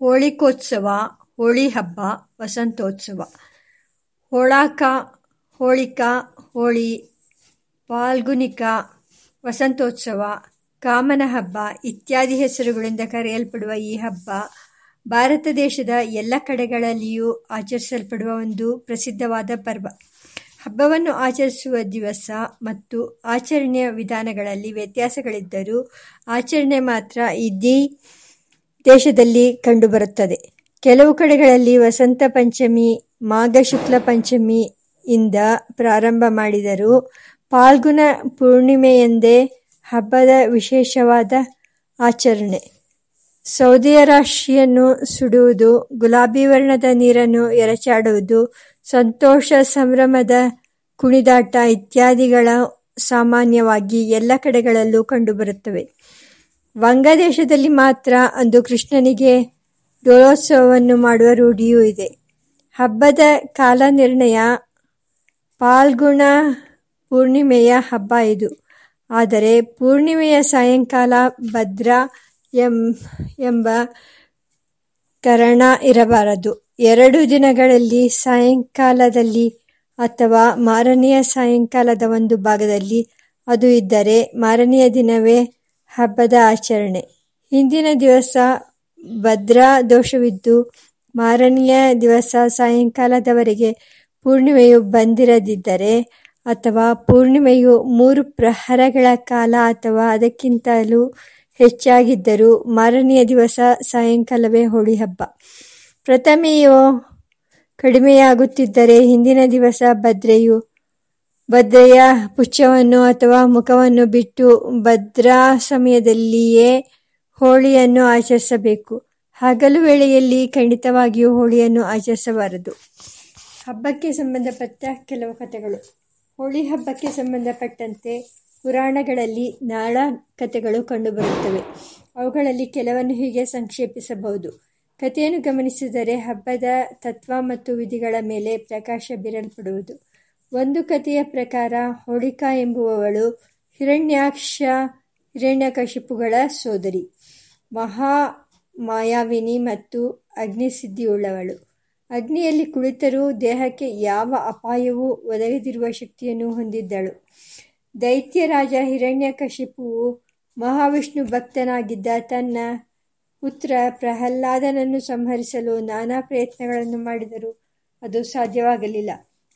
ಹೋಳಿಕೋತ್ಸವ ಹೋಳಿ ಹಬ್ಬ ವಸಂತೋತ್ಸವ. ಹೋಳಾಕ, ಹೋಳಿಕ, ಹೋಳಿ, ಪಾಲ್ಗುನಿಕ, ವಸಂತೋತ್ಸವ ಕಾಮನ ಹಬ್ಬ ಇತ್ಯಾದಿ ಹೆಸರುಗಳಿಂದ ಕರೆಯಲ್ಪಡುವ ಈ ಹಬ್ಬ ಭಾರತ ದೇಶದ ಎಲ್ಲ ಕಡೆಗಳಲ್ಲಿಯೂ ಆಚರಿಸಲ್ಪಡುವ ಒಂದು ಪ್ರಸಿದ್ಧವಾದ ಪರ್ವ. ಹಬ್ಬವನ್ನು ಆಚರಿಸುವ ದಿವಸ ಮತ್ತು ಆಚರಣೆಯ ವಿಧಾನಗಳಲ್ಲಿ ವ್ಯತ್ಯಾಸಗಳಿದ್ದರೂ ಆಚರಣೆ ಮಾತ್ರ ಇಡೀ ದೇಶದಲ್ಲಿ ಕಂಡುಬರುತ್ತದೆ. ಕೆಲವು ಕಡೆಗಳಲ್ಲಿ ವಸಂತ ಪಂಚಮಿ, ಮಾಘ ಶುಕ್ಲ ಇಂದ ಪ್ರಾರಂಭ ಮಾಡಿದರೂ ಫಾಲ್ಗುಣ ಪೂರ್ಣಿಮೆಯಂದೇ ಹಬ್ಬದ ವಿಶೇಷವಾದ ಆಚರಣೆ. ಸೌದಿಯ ರಾಶಿಯನ್ನು ಸುಡುವುದು, ಗುಲಾಬಿ ವರ್ಣದ ನೀರನ್ನು ಎರಚಾಡುವುದು, ಸಂತೋಷ ಸಂಭ್ರಮದ ಕುಣಿದಾಟ ಇತ್ಯಾದಿಗಳ ಸಾಮಾನ್ಯವಾಗಿ ಎಲ್ಲ ಕಡೆಗಳಲ್ಲೂ ಕಂಡುಬರುತ್ತವೆ. ವಂಗದೇಶದಲ್ಲಿ ಮಾತ್ರ ಅಂದು ಕೃಷ್ಣನಿಗೆ ಡೋಲೋತ್ಸವವನ್ನು ಮಾಡುವ ರೂಢಿಯೂ ಇದೆ. ಹಬ್ಬದ ಕಾಲ ನಿರ್ಣಯ ಪಾಲ್ಗುಣ ಪೂರ್ಣಿಮೆಯ ಹಬ್ಬ ಇದು. ಆದರೆ ಪೂರ್ಣಿಮೆಯ ಸಾಯಂಕಾಲ ಭದ್ರಾ ಎಂಬ ಕರಣ ಇರಬಾರದು. ಎರಡು ದಿನಗಳಲ್ಲಿ ಸಾಯಂಕಾಲದಲ್ಲಿ ಅಥವಾ ಮಾರನೆಯ ಸಾಯಂಕಾಲದ ಒಂದು ಭಾಗದಲ್ಲಿ ಅದು ಇದ್ದರೆ ಮಾರನೆಯ ದಿನವೇ ಹಬ್ಬದ ಆಚರಣೆ. ಹಿಂದಿನ ದಿವಸ ಭದ್ರಾ ದೋಷವಿದ್ದು, ಮಾರನೆಯ ದಿವಸ ಸಾಯಂಕಾಲದವರೆಗೆ ಪೂರ್ಣಿಮೆಯು ಬಂದಿರದಿದ್ದರೆ ಅಥವಾ ಪೂರ್ಣಿಮೆಯು ಮೂರು ಪ್ರಹರಗಳ ಕಾಲ ಅಥವಾ ಅದಕ್ಕಿಂತಲೂ ಹೆಚ್ಚಾಗಿದ್ದರೂ ಮಾರನೆಯ ದಿವಸ ಸಾಯಂಕಾಲವೇ ಹೋಳಿ ಹಬ್ಬ. ಪ್ರಥಮೆಯು ಕಡಿಮೆಯಾಗುತ್ತಿದ್ದರೆ ಹಿಂದಿನ ದಿವಸ ಭದ್ರೆಯು ಭದ್ರೆಯ ಪುಚ್ಛವನ್ನು ಅಥವಾ ಮುಖವನ್ನು ಬಿಟ್ಟು ಭದ್ರಾ ಸಮಯದಲ್ಲಿಯೇ ಹೋಳಿಯನ್ನು ಆಚರಿಸಬೇಕು. ಹಗಲು ವೇಳೆಯಲ್ಲಿ ಖಂಡಿತವಾಗಿಯೂ ಹೋಳಿಯನ್ನು ಆಚರಿಸಬಾರದು. ಹಬ್ಬಕ್ಕೆ ಸಂಬಂಧಪಟ್ಟ ಕೆಲವು ಕಥೆಗಳು. ಹೋಳಿ ಹಬ್ಬಕ್ಕೆ ಸಂಬಂಧಪಟ್ಟಂತೆ ಪುರಾಣಗಳಲ್ಲಿ ನಾಳ ಕಥೆಗಳು ಕಂಡುಬರುತ್ತವೆ. ಅವುಗಳಲ್ಲಿ ಕೆಲವನ್ನು ಹೀಗೆ ಸಂಕ್ಷೇಪಿಸಬಹುದು. ಕಥೆಯನ್ನು ಗಮನಿಸಿದರೆ ಹಬ್ಬದ ತತ್ವ ಮತ್ತು ವಿಧಿಗಳ ಮೇಲೆ ಪ್ರಕಾಶ ಬೀರಲ್ಪಡುವುದು. ಒಂದು ಕಥೆಯ ಪ್ರಕಾರ ಹೋಳಿಕಾ ಎಂಬುವವಳು ಹಿರಣ್ಯಾಕ್ಷ ಹಿರಣ್ಯಕಶಿಪುಗಳ ಸೋದರಿ. ಮಹಾ ಮಾಯಾವಿನಿ ಮತ್ತು ಅಗ್ನಿಸಿದ್ಧಿಯುಳ್ಳವಳು. ಅಗ್ನಿಯಲ್ಲಿ ಕುಳಿತರೂ ದೇಹಕ್ಕೆ ಯಾವ ಅಪಾಯವೂ ಒದಗದಿರುವ ಶಕ್ತಿಯನ್ನು ಹೊಂದಿದ್ದಳು. ದೈತ್ಯರಾಜ ಹಿರಣ್ಯಕಶಿಪುವು ಮಹಾವಿಷ್ಣು ಭಕ್ತನಾಗಿದ್ದ ತನ್ನ ಪುತ್ರ ಪ್ರಹ್ಲಾದನನ್ನು ಸಂಹರಿಸಲು ನಾನಾ ಪ್ರಯತ್ನಗಳನ್ನು ಮಾಡಿದರೂ ಅದು ಸಾಧ್ಯವಾಗಲಿಲ್ಲ.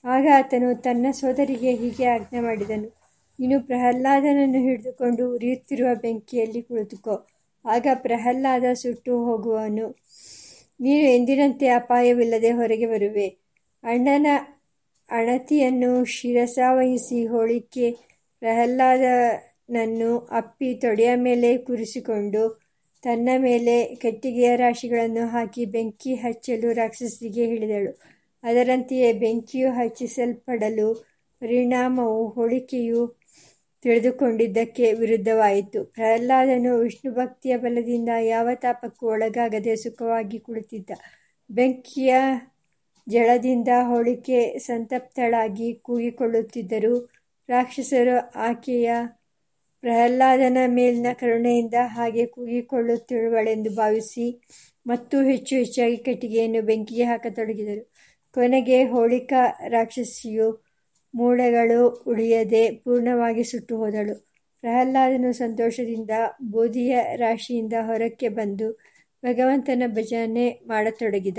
ಆಗ ಆತನು ತನ್ನ ಸೋದರಿಗೆ ಹೀಗೆ ಆಜ್ಞೆ ಮಾಡಿದನು. ನೀನು ಪ್ರಹ್ಲಾದನನ್ನು ಹಿಡಿದುಕೊಂಡು ಉರಿಯುತ್ತಿರುವ ಬೆಂಕಿಯಲ್ಲಿ ಕುಳಿತುಕೋ. ಆಗ ಪ್ರಹ್ಲಾದ ಸುಟ್ಟು ಹೋಗುವನು. ನೀನು ಎಂದಿನಂತೆ ಅಪಾಯವಿಲ್ಲದೆ ಹೊರಗೆ ಬರುವೆ. ಅಣ್ಣನ ಅಣತಿಯನ್ನು ಶಿರಸಾವಹಿಸಿ ಹೋಳಿಕೆ ಪ್ರಹ್ಲಾದನನ್ನು ಅಪ್ಪಿ ತೊಡೆಯ ಮೇಲೆ ಕುರಿಸಿಕೊಂಡು ತನ್ನ ಮೇಲೆ ಕಟ್ಟಿಗೆಯ ರಾಶಿಗಳನ್ನು ಹಾಕಿ ಬೆಂಕಿ ಹಚ್ಚಲು ರಾಕ್ಷಸರಿಗೆ ಹೇಳಿದಳು ಅದರಂತೆಯೇ ಬೆಂಕಿಯು ಹಚ್ಚಿಸಲ್ಪಡಲು ಪರಿಣಾಮವು ಹೋಳಿಕೆಯು ತಿಳಿದುಕೊಂಡಿದ್ದಕ್ಕೆ ವಿರುದ್ಧವಾಯಿತು. ಪ್ರಹ್ಲಾದನು ವಿಷ್ಣು ಭಕ್ತಿಯ ಬಲದಿಂದ ಯಾವ ತಾಪಕ್ಕೂ ಒಳಗಾಗದೆ ಸುಖವಾಗಿ ಕುಳಿತಿದ್ದ. ಬೆಂಕಿಯ ಜಳದಿಂದ ಹೋಳಿಕೆ ಸಂತಪ್ತಳಾಗಿ ಕೂಗಿಕೊಳ್ಳುತ್ತಿದ್ದರು ರಾಕ್ಷಸರು ಆಕೆಯ ಪ್ರಹ್ಲಾದನ ಮೇಲಿನ ಕರುಣೆಯಿಂದ ಹಾಗೆ ಕೂಗಿಕೊಳ್ಳುತ್ತಿರುವಳೆಂದು ಭಾವಿಸಿ ಮತ್ತೂ ಹೆಚ್ಚು ಹೆಚ್ಚಾಗಿ ಕಟ್ಟಿಗೆಯನ್ನು ಬೆಂಕಿಗೆ ಹಾಕತೊಡಗಿದರು. ಕೊನೆಗೆ ಹೋಳಿಕಾ ರಾಕ್ಷಸಿಯು ಮೂಳೆಗಳು ಉಳಿಯದೆ ಪೂರ್ಣವಾಗಿ ಸುಟ್ಟು ಹೋದಳು. ಪ್ರಹ್ಲಾದನು ಸಂತೋಷದಿಂದ ಬೂದಿಯ ರಾಶಿಯಿಂದ ಹೊರಕ್ಕೆ ಬಂದು ಭಗವಂತನ ಭಜನೆ ಮಾಡತೊಡಗಿದ.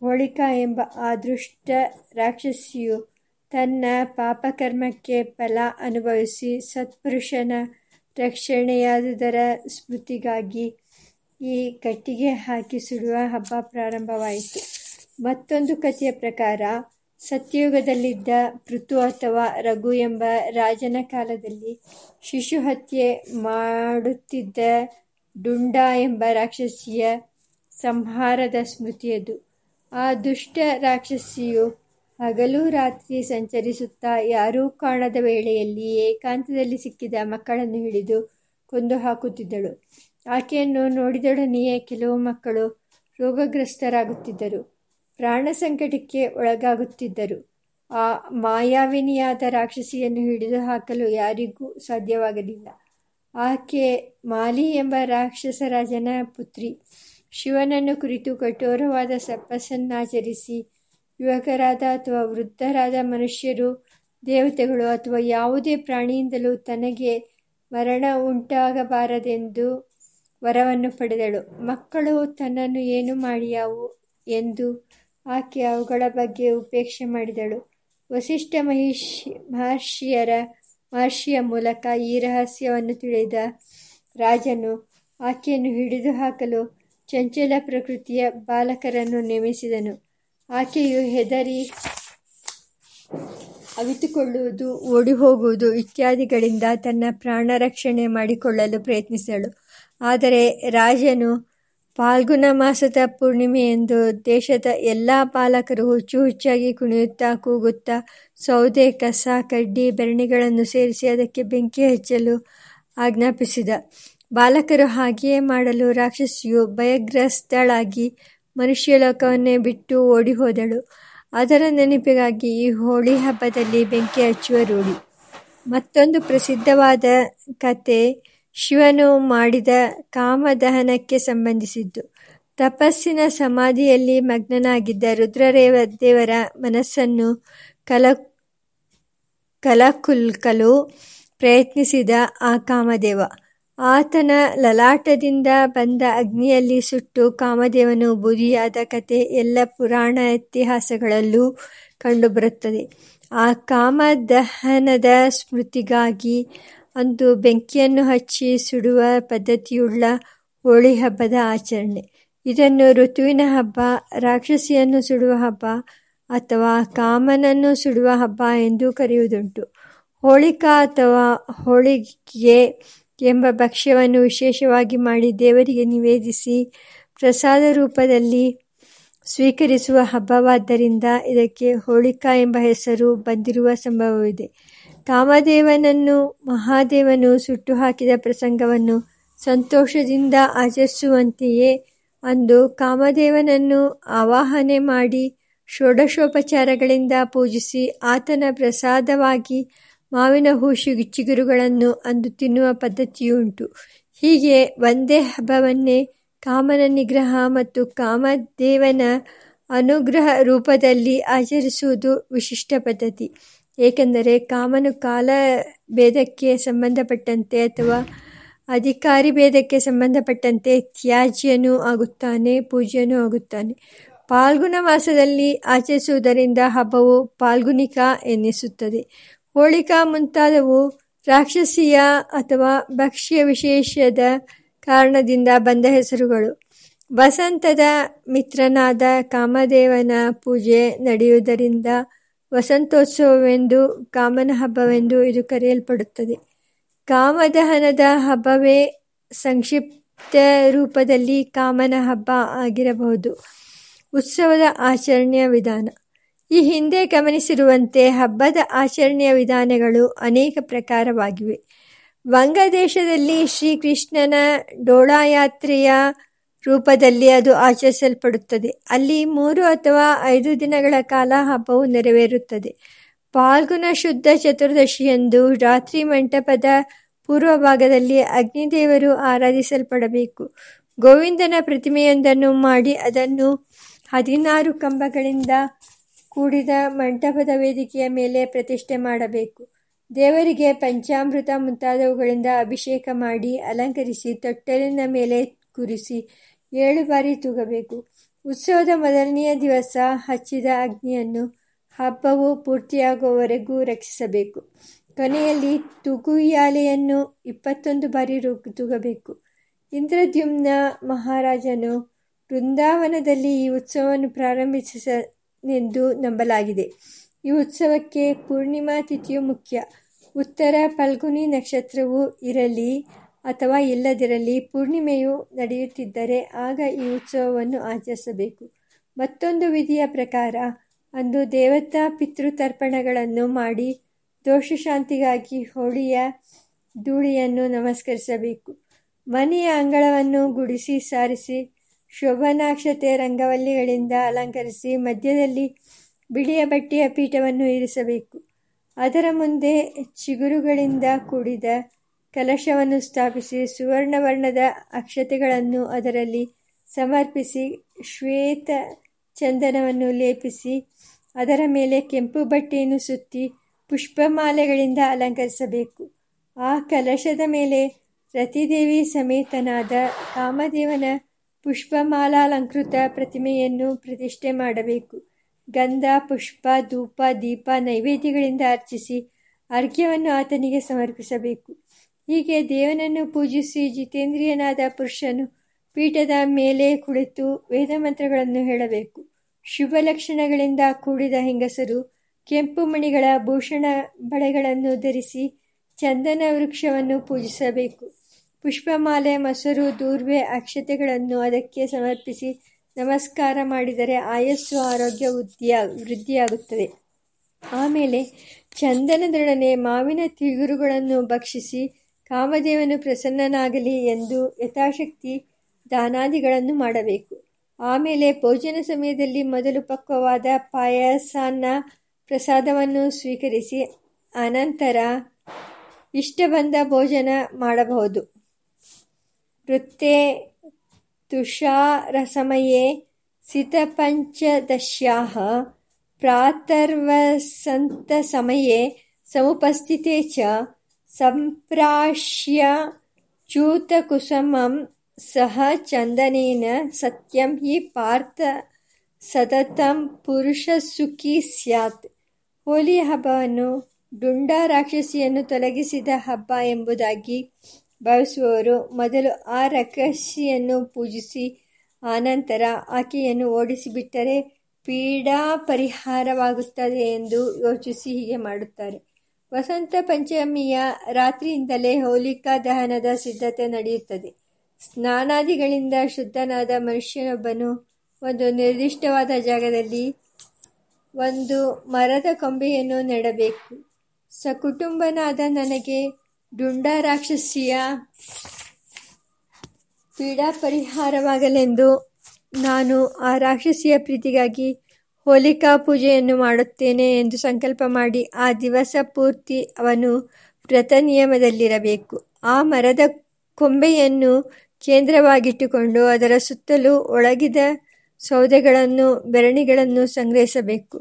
ಹೋಳಿಕಾ ಎಂಬ ಅದೃಷ್ಟ ರಾಕ್ಷಸಿಯು ತನ್ನ ಪಾಪಕರ್ಮಕ್ಕೆ ಫಲ ಅನುಭವಿಸಿ ಸತ್ಪುರುಷನ ರಕ್ಷಣೆಯಾದುದರ ಸ್ಮೃತಿಗಾಗಿ ಈ ಕಟ್ಟಿಗೆ ಹಾಕಿ ಸುಡುವ ಹಬ್ಬ ಪ್ರಾರಂಭವಾಯಿತು. ಮತ್ತೊಂದು ಕಥೆಯ ಪ್ರಕಾರ, ಸತ್ಯಯುಗದಲ್ಲಿದ್ದ ಪೃಥು ಅಥವಾ ರಘು ಎಂಬ ರಾಜನ ಕಾಲದಲ್ಲಿ ಶಿಶು ಹತ್ಯೆ ಮಾಡುತ್ತಿದ್ದ ಡುಂಡ ಎಂಬ ರಾಕ್ಷಸಿಯ ಸಂಹಾರದ ಸ್ಮೃತಿಯದು ಆ ದುಷ್ಟ ರಾಕ್ಷಸಿಯು ಹಗಲು ರಾತ್ರಿ ಸಂಚರಿಸುತ್ತಾ ಯಾರೂ ಕಾಣದ ವೇಳೆಯಲ್ಲಿ ಏಕಾಂತದಲ್ಲಿ ಸಿಕ್ಕಿದ ಮಕ್ಕಳನ್ನು ಹಿಡಿದು ಕೊಂದು ಹಾಕುತ್ತಿದ್ದಳು. ಆಕೆಯನ್ನು ನೋಡಿದೊಡನೆಯೇ ಕೆಲವು ಮಕ್ಕಳು ರೋಗಗ್ರಸ್ತರಾಗುತ್ತಿದ್ದರು. ಪ್ರಾಣ ಸಂಕಟಕ್ಕೆ ಒಳಗಾಗುತ್ತಿದ್ದರು. ಆ ಮಾಯಾವಿನಿಯಾದ ರಾಕ್ಷಸಿಯನ್ನು ಹಿಡಿದು ಹಾಕಲು ಯಾರಿಗೂ ಸಾಧ್ಯವಾಗಲಿಲ್ಲ. ಆಕೆ ಮಾಲಿ ಎಂಬ ರಾಕ್ಷಸ ರಾಜನ ಪುತ್ರಿ. ಶಿವನನ್ನು ಕುರಿತು ಕಠೋರವಾದ ಸಪ್ಪಸನ್ನಾಚರಿಸಿ ಯುವಕರಾದ ಅಥವಾ ವೃದ್ಧರಾದ ಮನುಷ್ಯರು, ದೇವತೆಗಳು ಅಥವಾ ಯಾವುದೇ ಪ್ರಾಣಿಯಿಂದಲೂ ತನಗೆ ಮರಣ ಉಂಟಾಗಬಾರದೆಂದು ವರವನ್ನು ಪಡೆದಳು. ಮಕ್ಕಳು ತನ್ನನ್ನು ಏನು ಮಾಡಿಯಾವು ಎಂದು ಆಕೆ ಅವುಗಳ ಬಗ್ಗೆ ಉಪೇಕ್ಷೆ ಮಾಡಿದಳು. ವಸಿಷ್ಠ ಮಹಿಷಿ, ಮಹರ್ಷಿಯರ ಮಹರ್ಷಿಯ ಮೂಲಕ ಈ ರಹಸ್ಯವನ್ನು ತಿಳಿದ ರಾಜನು ಆಕೆಯನ್ನು ಹಿಡಿದು ಹಾಕಲು ಚಂಚಲ ಪ್ರಕೃತಿಯ ಬಾಲಕರನ್ನು ನೇಮಿಸಿದನು. ಆಕೆಯು ಹೆದರಿ ಅವಿತುಕೊಳ್ಳುವುದು, ಓಡಿಹೋಗುವುದು ಇತ್ಯಾದಿಗಳಿಂದ ತನ್ನ ಪ್ರಾಣ ರಕ್ಷಣೆ ಮಾಡಿಕೊಳ್ಳಲು ಪ್ರಯತ್ನಿಸಿದಳು. ಆದರೆ ರಾಜನು ಫಾಲ್ಗುಣ ಮಾಸದ ಪೂರ್ಣಿಮೆಯೆಂದು ದೇಶದ ಎಲ್ಲ ಪಾಲಕರು ಹುಚ್ಚು ಹುಚ್ಚಾಗಿ ಕುಣಿಯುತ್ತಾ ಕೂಗುತ್ತಾ ಸೌದೆ, ಕಸ, ಕಡ್ಡಿ, ಬೆರಣಿಗಳನ್ನು ಸೇರಿಸಿ ಅದಕ್ಕೆ ಬೆಂಕಿ ಹಚ್ಚಲು ಆಜ್ಞಾಪಿಸಿದ. ಬಾಲಕರು ಹಾಗೆಯೇ ಮಾಡಲು ರಾಕ್ಷಸಿಯು ಭಯಗ್ರಸ್ತಳಾಗಿ ಮನುಷ್ಯಲೋಕವನ್ನೇ ಬಿಟ್ಟು ಓಡಿಹೋದಳು. ಅದರ ನೆನಪಿಗಾಗಿ ಈ ಹೋಳಿ ಹಬ್ಬದಲ್ಲಿ ಬೆಂಕಿ ಹಚ್ಚುವ ರೂಢಿ. ಮತ್ತೊಂದು ಪ್ರಸಿದ್ಧವಾದ ಕತೆ ಶಿವನು ಮಾಡಿದ ಕಾಮದಹನಕ್ಕೆ ಸಂಬಂಧಿಸಿದ್ದು. ತಪಸ್ಸಿನ ಸಮಾಧಿಯಲ್ಲಿ ಮಗ್ನನಾಗಿದ್ದ ರುದ್ರರೇವ ದೇವರ ಮನಸ್ಸನ್ನು ಕಲ, ಕಲಕುಲ್ಕಲು ಪ್ರಯತ್ನಿಸಿದ ಆ ಕಾಮದೇವ. ಆತನ ಲಲಾಟದಿಂದ ಬಂದ ಅಗ್ನಿಯಲ್ಲಿ ಸುಟ್ಟು ಕಾಮದೇವನು ಬುದಿಯಾದ ಕತೆ ಎಲ್ಲ ಪುರಾಣ ಇತಿಹಾಸಗಳಲ್ಲೂ ಕಂಡುಬರುತ್ತದೆ. ಆ ಕಾಮದಹನದ ಸ್ಮೃತಿಗಾಗಿ ಅಂದು ಬೆಂಕಿಯನ್ನು ಹಚ್ಚಿ ಸುಡುವ ಪದ್ಧತಿಯುಳ್ಳ ಹೋಳಿ ಹಬ್ಬದ ಆಚರಣೆ. ಇದನ್ನು ಋತುವಿನ ಹಬ್ಬ, ರಾಕ್ಷಸಿಯನ್ನು ಸುಡುವ ಹಬ್ಬ ಅಥವಾ ಕಾಮನನ್ನು ಸುಡುವ ಹಬ್ಬ ಎಂದು ಕರೆಯುವುದುಂಟು. ಹೋಳಿಕಾ ಅಥವಾ ಹೋಳಿಗೆ ಎಂಬ ಭಕ್ಷ್ಯವನ್ನು ವಿಶೇಷವಾಗಿ ಮಾಡಿ ದೇವರಿಗೆ ನಿವೇದಿಸಿ ಪ್ರಸಾದ ರೂಪದಲ್ಲಿ ಸ್ವೀಕರಿಸುವ ಹಬ್ಬವಾದ್ದರಿಂದ ಇದಕ್ಕೆ ಹೋಳಿಕಾ ಎಂಬ ಹೆಸರು ಬಂದಿರುವ ಸಂಭವವಿದೆ. ಕಾಮದೇವನನ್ನು ಮಹಾದೇವನು ಸುಟ್ಟು ಹಾಕಿದ ಪ್ರಸಂಗವನ್ನು ಸಂತೋಷದಿಂದ ಆಚರಿಸುವಂತೆಯೇ ಅಂದು ಕಾಮದೇವನನ್ನು ಆವಾಹನೆ ಮಾಡಿ ಷೋಡಶೋಪಚಾರಗಳಿಂದ ಪೂಜಿಸಿ ಆತನ ಪ್ರಸಾದವಾಗಿ ಮಾವಿನ ಹೂಶು ಚಿಗುರುಗಳನ್ನು ಅಂದು ತಿನ್ನುವ ಪದ್ಧತಿಯುಂಟು. ಹೀಗೆ ಒಂದೇ ಹಬ್ಬವನ್ನೇ ಕಾಮನ ನಿಗ್ರಹ ಮತ್ತು ಕಾಮದೇವನ ಅನುಗ್ರಹ ರೂಪದಲ್ಲಿ ಆಚರಿಸುವುದು ವಿಶಿಷ್ಟ ಪದ್ಧತಿ. ಏಕೆಂದರೆ ಕಾಮನು ಕಾಲ ಭೇದಕ್ಕೆ ಸಂಬಂಧಪಟ್ಟಂತೆ ಅಥವಾ ಅಧಿಕಾರಿ ಭೇದಕ್ಕೆ ಸಂಬಂಧಪಟ್ಟಂತೆ ತ್ಯಾಜ್ಯನೂ ಆಗುತ್ತಾನೆ, ಪೂಜ್ಯನೂ ಆಗುತ್ತಾನೆ. ಪಾಲ್ಗುಣ ಮಾಸದಲ್ಲಿ ಆಚರಿಸುವುದರಿಂದ ಹಬ್ಬವು ಪಾಲ್ಗುಣಿಕ ಎನ್ನಿಸುತ್ತದೆ. ಹೋಳಿಕಾ ಮುಂತಾದವು ರಾಕ್ಷಸಿಯ ಅಥವಾ ಭಕ್ಷ್ಯ ವಿಶೇಷದ ಕಾರಣದಿಂದ ಬಂದ ಹೆಸರುಗಳು. ವಸಂತದ ಮಿತ್ರನಾದ ಕಾಮದೇವನ ಪೂಜೆ ನಡೆಯುವುದರಿಂದ ವಸಂತೋತ್ಸವವೆಂದು ಕಾಮನ ಹಬ್ಬವೆಂದು ಇದು ಕರೆಯಲ್ಪಡುತ್ತದೆ. ಕಾಮದಹನದ ಹಬ್ಬವೇ ಸಂಕ್ಷಿಪ್ತ ರೂಪದಲ್ಲಿ ಕಾಮನ ಹಬ್ಬ ಆಗಿರಬಹುದು. ಉತ್ಸವದ ಆಚರಣೆಯ ವಿಧಾನ. ಈ ಹಿಂದೆ ಗಮನಿಸಿರುವಂತೆ ಹಬ್ಬದ ಆಚರಣೆಯ ವಿಧಾನಗಳು ಅನೇಕ ಪ್ರಕಾರವಾಗಿವೆ. ವಂಗದೇಶದಲ್ಲಿ ಶ್ರೀಕೃಷ್ಣನ ಡೋಳಾಯಾತ್ರೆಯ ರೂಪದಲ್ಲಿ ಅದು ಆಚರಿಸಲ್ಪಡುತ್ತದೆ. ಅಲ್ಲಿ ಮೂರು ಅಥವಾ ಐದು ದಿನಗಳ ಕಾಲ ಹಬ್ಬವು ನೆರವೇರುತ್ತದೆ. ಫಾಲ್ಗುಣ ಶುದ್ಧ ಚತುರ್ದಶಿಯಂದು ರಾತ್ರಿ ಮಂಟಪದ ಪೂರ್ವ ಭಾಗದಲ್ಲಿ ಅಗ್ನಿದೇವರು ಆರಾಧಿಸಲ್ಪಡಬೇಕು. ಗೋವಿಂದನ ಪ್ರತಿಮೆಯೊಂದನ್ನು ಮಾಡಿ ಅದನ್ನು ಹದಿನಾರು ಕಂಬಗಳಿಂದ ಕೂಡಿದ ಮಂಟಪದ ವೇದಿಕೆಯ ಮೇಲೆ ಪ್ರತಿಷ್ಠೆ ಮಾಡಬೇಕು. ದೇವರಿಗೆ ಪಂಚಾಮೃತ ಮುಂತಾದವುಗಳಿಂದ ಅಭಿಷೇಕ ಮಾಡಿ ಅಲಂಕರಿಸಿ ತೊಟ್ಟಲಿನ ಮೇಲೆ ಕೂರಿಸಿ ಏಳು ಬಾರಿ ತೂಗಬೇಕು. ಉತ್ಸವದ ಮೊದಲನೆಯ ದಿವಸ ಹಚ್ಚಿದ ಅಗ್ನಿಯನ್ನು ಹಬ್ಬವು ಪೂರ್ತಿಯಾಗುವವರೆಗೂ ರಕ್ಷಿಸಬೇಕು. ಕೊನೆಯಲ್ಲಿ ತುಗುಯಾಲೆಯನ್ನು ಇಪ್ಪತ್ತೊಂದು ಬಾರಿ ತೂಗಬೇಕು. ಇಂದ್ರದ್ಯುಮ್ನ ಮಹಾರಾಜನು ವೃಂದಾವನದಲ್ಲಿ ಈ ಉತ್ಸವವನ್ನು ಪ್ರಾರಂಭಿಸನೆಂದು ನಂಬಲಾಗಿದೆ. ಈ ಉತ್ಸವಕ್ಕೆ ಪೂರ್ಣಿಮಾ ತಿಥಿಯು ಮುಖ್ಯ. ಉತ್ತರ ಫಲ್ಗುನಿ ನಕ್ಷತ್ರವು ಇರಲಿ ಅಥವಾ ಇಲ್ಲದಿರಲಿ ಪೂರ್ಣಿಮೆಯು ನಡೆಯುತ್ತಿದ್ದರೆ ಆಗ ಈ ಉತ್ಸವವನ್ನು ಆಚರಿಸಬೇಕು. ಮತ್ತೊಂದು ವಿಧಿಯ ಪ್ರಕಾರ, ಅಂದು ದೇವತಾ ಪಿತೃತರ್ಪಣಗಳನ್ನು ಮಾಡಿ ದೋಷಶಾಂತಿಗಾಗಿ ಹೋಳಿಯ ಧೂಳಿಯನ್ನು ನಮಸ್ಕರಿಸಬೇಕು. ಮನೆಯ ಅಂಗಳವನ್ನು ಗುಡಿಸಿ ಸಾರಿಸಿ, ಶೋಭನಾಕ್ಷತೆ ರಂಗವಲ್ಲಿಗಳಿಂದ ಅಲಂಕರಿಸಿ ಮಧ್ಯದಲ್ಲಿ ಬಿಳಿಯ ಬಟ್ಟೆಯ ಪೀಠವನ್ನು ಇರಿಸಬೇಕು. ಅದರ ಮುಂದೆ ಚಿಗುರುಗಳಿಂದ ಕೂಡಿದ ಕಲಶವನ್ನು ಸ್ಥಾಪಿಸಿ ಸುವರ್ಣವರ್ಣದ ಅಕ್ಷತೆಗಳನ್ನು ಅದರಲ್ಲಿ ಸಮರ್ಪಿಸಿ ಶ್ವೇತ ಚಂದನವನ್ನು ಲೇಪಿಸಿ ಅದರ ಮೇಲೆ ಕೆಂಪು ಬಟ್ಟೆಯನ್ನು ಸುತ್ತಿ ಪುಷ್ಪಮಾಲೆಗಳಿಂದ ಅಲಂಕರಿಸಬೇಕು. ಆ ಕಲಶದ ಮೇಲೆ ರತಿದೇವಿ ಸಮೇತನಾದ ಕಾಮದೇವನ ಪುಷ್ಪಮಾಲಾಲಂಕೃತ ಪ್ರತಿಮೆಯನ್ನು ಪ್ರತಿಷ್ಠೆ ಮಾಡಬೇಕು. ಗಂಧ, ಪುಷ್ಪ, ಧೂಪ, ದೀಪ, ನೈವೇದ್ಯಗಳಿಂದ ಅರ್ಚಿಸಿ ಅರ್ಘ್ಯವನ್ನು ಆತನಿಗೆ ಸಮರ್ಪಿಸಬೇಕು. ಹೀಗೆ ದೇವನನ್ನು ಪೂಜಿಸಿ ಜಿತೇಂದ್ರಿಯನಾದ ಪುರುಷನು ಪೀಠದ ಮೇಲೆ ಕುಳಿತು ವೇದಮಂತ್ರಗಳನ್ನು ಹೇಳಬೇಕು. ಶುಭ ಲಕ್ಷಣಗಳಿಂದ ಕೂಡಿದ ಹೆಂಗಸರು ಕೆಂಪು ಮಣಿಗಳ ಭೂಷಣ ಬಳೆಗಳನ್ನು ಧರಿಸಿ ಚಂದನ ವೃಕ್ಷವನ್ನು ಪೂಜಿಸಬೇಕು. ಪುಷ್ಪಮಾಲೆ, ಮೊಸರು, ದೂರ್ವೆ, ಅಕ್ಷತೆಗಳನ್ನು ಅದಕ್ಕೆ ಸಮರ್ಪಿಸಿ ನಮಸ್ಕಾರ ಮಾಡಿದರೆ ಆಯಸ್ಸು, ಆರೋಗ್ಯ ವೃದ್ಧಿಯ ವೃದ್ಧಿಯಾಗುತ್ತದೆ. ಆಮೇಲೆ ಚಂದನದೊಡನೆ ಮಾವಿನ ತಿಗುರುಗಳನ್ನು ಭಕ್ಷಿಸಿ ಕಾಮದೇವನು ಪ್ರಸನ್ನನಾಗಲಿ ಎಂದು ಯಥಾಶಕ್ತಿ ದಾನಾದಿಗಳನ್ನು ಮಾಡಬೇಕು. ಆಮೇಲೆ ಭೋಜನ ಸಮಯದಲ್ಲಿ ಮೊದಲು ಪಕ್ವವಾದ ಪಾಯಸಾನ್ನ ಪ್ರಸಾದವನ್ನು ಸ್ವೀಕರಿಸಿ, ಅನಂತರ ಇಷ್ಟ ಬಂದ ಭೋಜನ ಮಾಡಬಹುದು. ವೃತ್ತೇ ತುಷಾರಸಮಯೇ ಸಿತಪಂಚದಶ್ಯಾಹ ಸಮಯೇ ಸಮುಪಸ್ಥಿತೆ ಚ ಸಂಪ್ರಾಶ್ಯ ಚ್ಯೂತಕುಸುಮಂ ಸಹ ಚಂದನೇನ ಸತ್ಯಂ ಹಿ ಪಾರ್ಥ ಸತತಂ ಪುರುಷ ಸುಖಿ ಸ್ಯಾತ್. ಹೋಲಿ ಹಬ್ಬವನ್ನು ಡುಂಡ ರಾಕ್ಷಸಿಯನ್ನು ತೊಲಗಿಸಿದ ಹಬ್ಬ ಎಂಬುದಾಗಿ ಭಾವಿಸುವವರು ಮೊದಲು ಆ ರಾಕ್ಷಸಿಯನ್ನು ಪೂಜಿಸಿ, ಆನಂತರ ಆಕೆಯನ್ನು ಓಡಿಸಿಬಿಟ್ಟರೆ ಪೀಡಾ ಪರಿಹಾರವಾಗುತ್ತದೆ ಎಂದು ಯೋಚಿಸಿ ಹೀಗೆ ಮಾಡುತ್ತಾರೆ. ವಸಂತ ಪಂಚಮಿಯ ರಾತ್ರಿಯಿಂದಲೇ ಹೋಲಿಕಾ ದಹನದ ಸಿದ್ಧತೆ ನಡೆಯುತ್ತದೆ. ಸ್ನಾನಾದಿಗಳಿಂದ ಶುದ್ಧನಾದ ಮನುಷ್ಯನೊಬ್ಬನು ಒಂದು ನಿರ್ದಿಷ್ಟವಾದ ಜಾಗದಲ್ಲಿ ಒಂದು ಮರದ ಕೊಂಬೆಯನ್ನು ನೆಡಬೇಕು. ಸಕುಟುಂಬನಾದ ನನಗೆ ಡುಂಡ ರಾಕ್ಷಸಿಯ ಪೀಡಾ ಪರಿಹಾರವಾಗಲೆಂದು ನಾನು ಆ ರಾಕ್ಷಸಿಯ ಪ್ರೀತಿಗಾಗಿ ಹೋಲಿಕಾ ಪೂಜೆಯನ್ನು ಮಾಡುತ್ತೇನೆ ಎಂದು ಸಂಕಲ್ಪ ಮಾಡಿ ಆ ದಿವಸ ಪೂರ್ತಿ ಅವನು ವ್ರತ ನಿಯಮದಲ್ಲಿರಬೇಕು. ಆ ಮರದ ಕೊಂಬೆಯನ್ನು ಕೇಂದ್ರವಾಗಿಟ್ಟುಕೊಂಡು ಅದರ ಸುತ್ತಲೂ ಒಳಗಿದ ಸೌದೆಗಳನ್ನು, ಬೆರಣಿಗಳನ್ನು ಸಂಗ್ರಹಿಸಬೇಕು.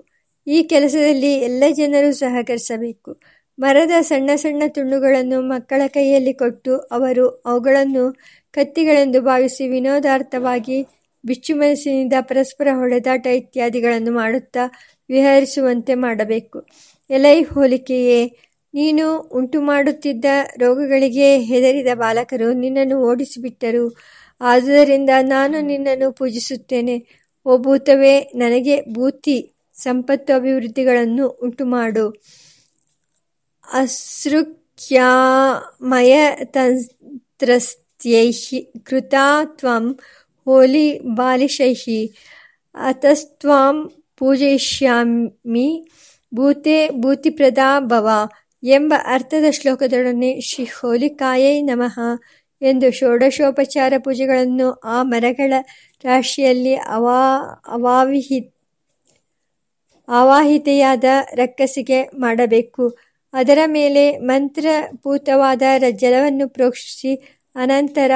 ಈ ಕೆಲಸದಲ್ಲಿ ಎಲ್ಲ ಜನರು ಸಹಕರಿಸಬೇಕು. ಮರದ ಸಣ್ಣ ಸಣ್ಣ ತುಂಡುಗಳನ್ನು ಮಕ್ಕಳ ಕೈಯಲ್ಲಿ ಕೊಟ್ಟು ಅವರು ಅವುಗಳನ್ನು ಕತ್ತಿಗಳೆಂದು ಭಾವಿಸಿ ವಿನೋದಾರ್ಥವಾಗಿ ಬಿಚ್ಚುಮನಸ್ಸಿನಿಂದ ಪರಸ್ಪರ ಹೊಡೆದಾಟ ಇತ್ಯಾದಿಗಳನ್ನು ಮಾಡುತ್ತಾ ವಿಹರಿಸುವಂತೆ ಮಾಡಬೇಕು. ಎಲೈ ಹೋಲಿಕೆಯೇ, ನೀನು ಉಂಟು ಮಾಡುತ್ತಿದ್ದ ರೋಗಗಳಿಗೆ ಹೆದರಿದ ಬಾಲಕರು ನಿನ್ನನ್ನು ಓಡಿಸಿಬಿಟ್ಟರು. ಆದುದರಿಂದ ನಾನು ನಿನ್ನನ್ನು ಪೂಜಿಸುತ್ತೇನೆ. ಓ ಭೂತವೇ, ನನಗೆ ಭೂತಿ, ಸಂಪತ್ತು ಅಭಿವೃದ್ಧಿಗಳನ್ನು ಉಂಟುಮಾಡು. ಅಸೃಕ್ಯಾಮಯತಂತ್ರಸ್ಥ್ಯೈಃ ಕೃತಾ ತ್ವಂ ಹೋಲಿ ಬಾಲಿಶೈಃ ಅತಸ್ತ್ವಾಂ ಪೂಜಯಿಷ್ಯಾಮಿ, ಭೂತೆ ಭೂತಿಪ್ರದಾ ಭವ ಎಂಬ ಅರ್ಥದ ಶ್ಲೋಕದೊಡನೆ ಶ್ರೀ ಹೋಲಿಕಾಯೈ ನಮಃ ಎಂದು ಷೋಡಶೋಪಚಾರ ಪೂಜೆಗಳನ್ನು ಆ ಮರಗಳ ರಾಶಿಯಲ್ಲಿ ಅವಾ, ಅವಾವಿಹಿ, ಆವಾಹಿತೆಯಾದ ರಕ್ಕಸಿಗೆ ಮಾಡಬೇಕು. ಅದರ ಮೇಲೆ ಮಂತ್ರಪೂತವಾದ ಜಲವನ್ನು ಪ್ರೋಕ್ಷಿಸಿ, ಅನಂತರ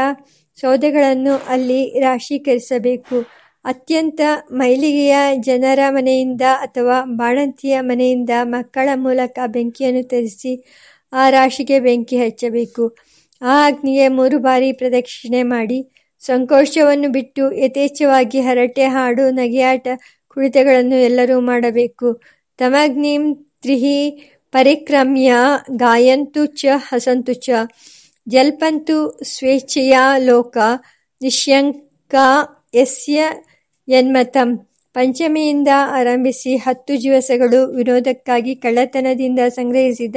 ಸೌದೆಗಳನ್ನು ಅಲ್ಲಿ ರಾಶೀಕರಿಸಬೇಕು. ಅತ್ಯಂತ ಮೈಲಿಗೆಯ ಜನರ ಮನೆಯಿಂದ ಅಥವಾ ಬಾಣಂತಿಯ ಮನೆಯಿಂದ ಮಕ್ಕಳ ಮೂಲಕ ಬೆಂಕಿಯನ್ನು ತರಿಸಿ ಆ ರಾಶಿಗೆ ಬೆಂಕಿ ಹಚ್ಚಬೇಕು. ಆ ಅಗ್ನಿಗೆ ಮೂರು ಬಾರಿ ಪ್ರದಕ್ಷಿಣೆ ಮಾಡಿ ಸಂಕೋಚವನ್ನು ಬಿಟ್ಟು ಯಥೇಚ್ಛವಾಗಿ ಹರಟೆ ಹಾಡು ನಗೆಯಾಟ ಕುಳಿತಗಳನ್ನು ಎಲ್ಲರೂ ಮಾಡಬೇಕು. ತಮಗ್ನಿಂ ತ್ರಿಹಿ ಪರಿಕ್ರಮ್ಯ ಗಾಯಂತು ಚ ಹಸಂತು ಚ. ಜಲ್ಪಂತು ಸ್ವೇಚ್ಛೆಯ ಲೋಕ ನಿಶ್ಯಂಕ ಯಸ್ಯ ಯನ್ಮತಂ. ಪಂಚಮಿಯಿಂದ ಆರಂಭಿಸಿ ಹತ್ತು ದಿವಸಗಳು ವಿನೋದಕ್ಕಾಗಿ ಕಳ್ಳತನದಿಂದ ಸಂಗ್ರಹಿಸಿದ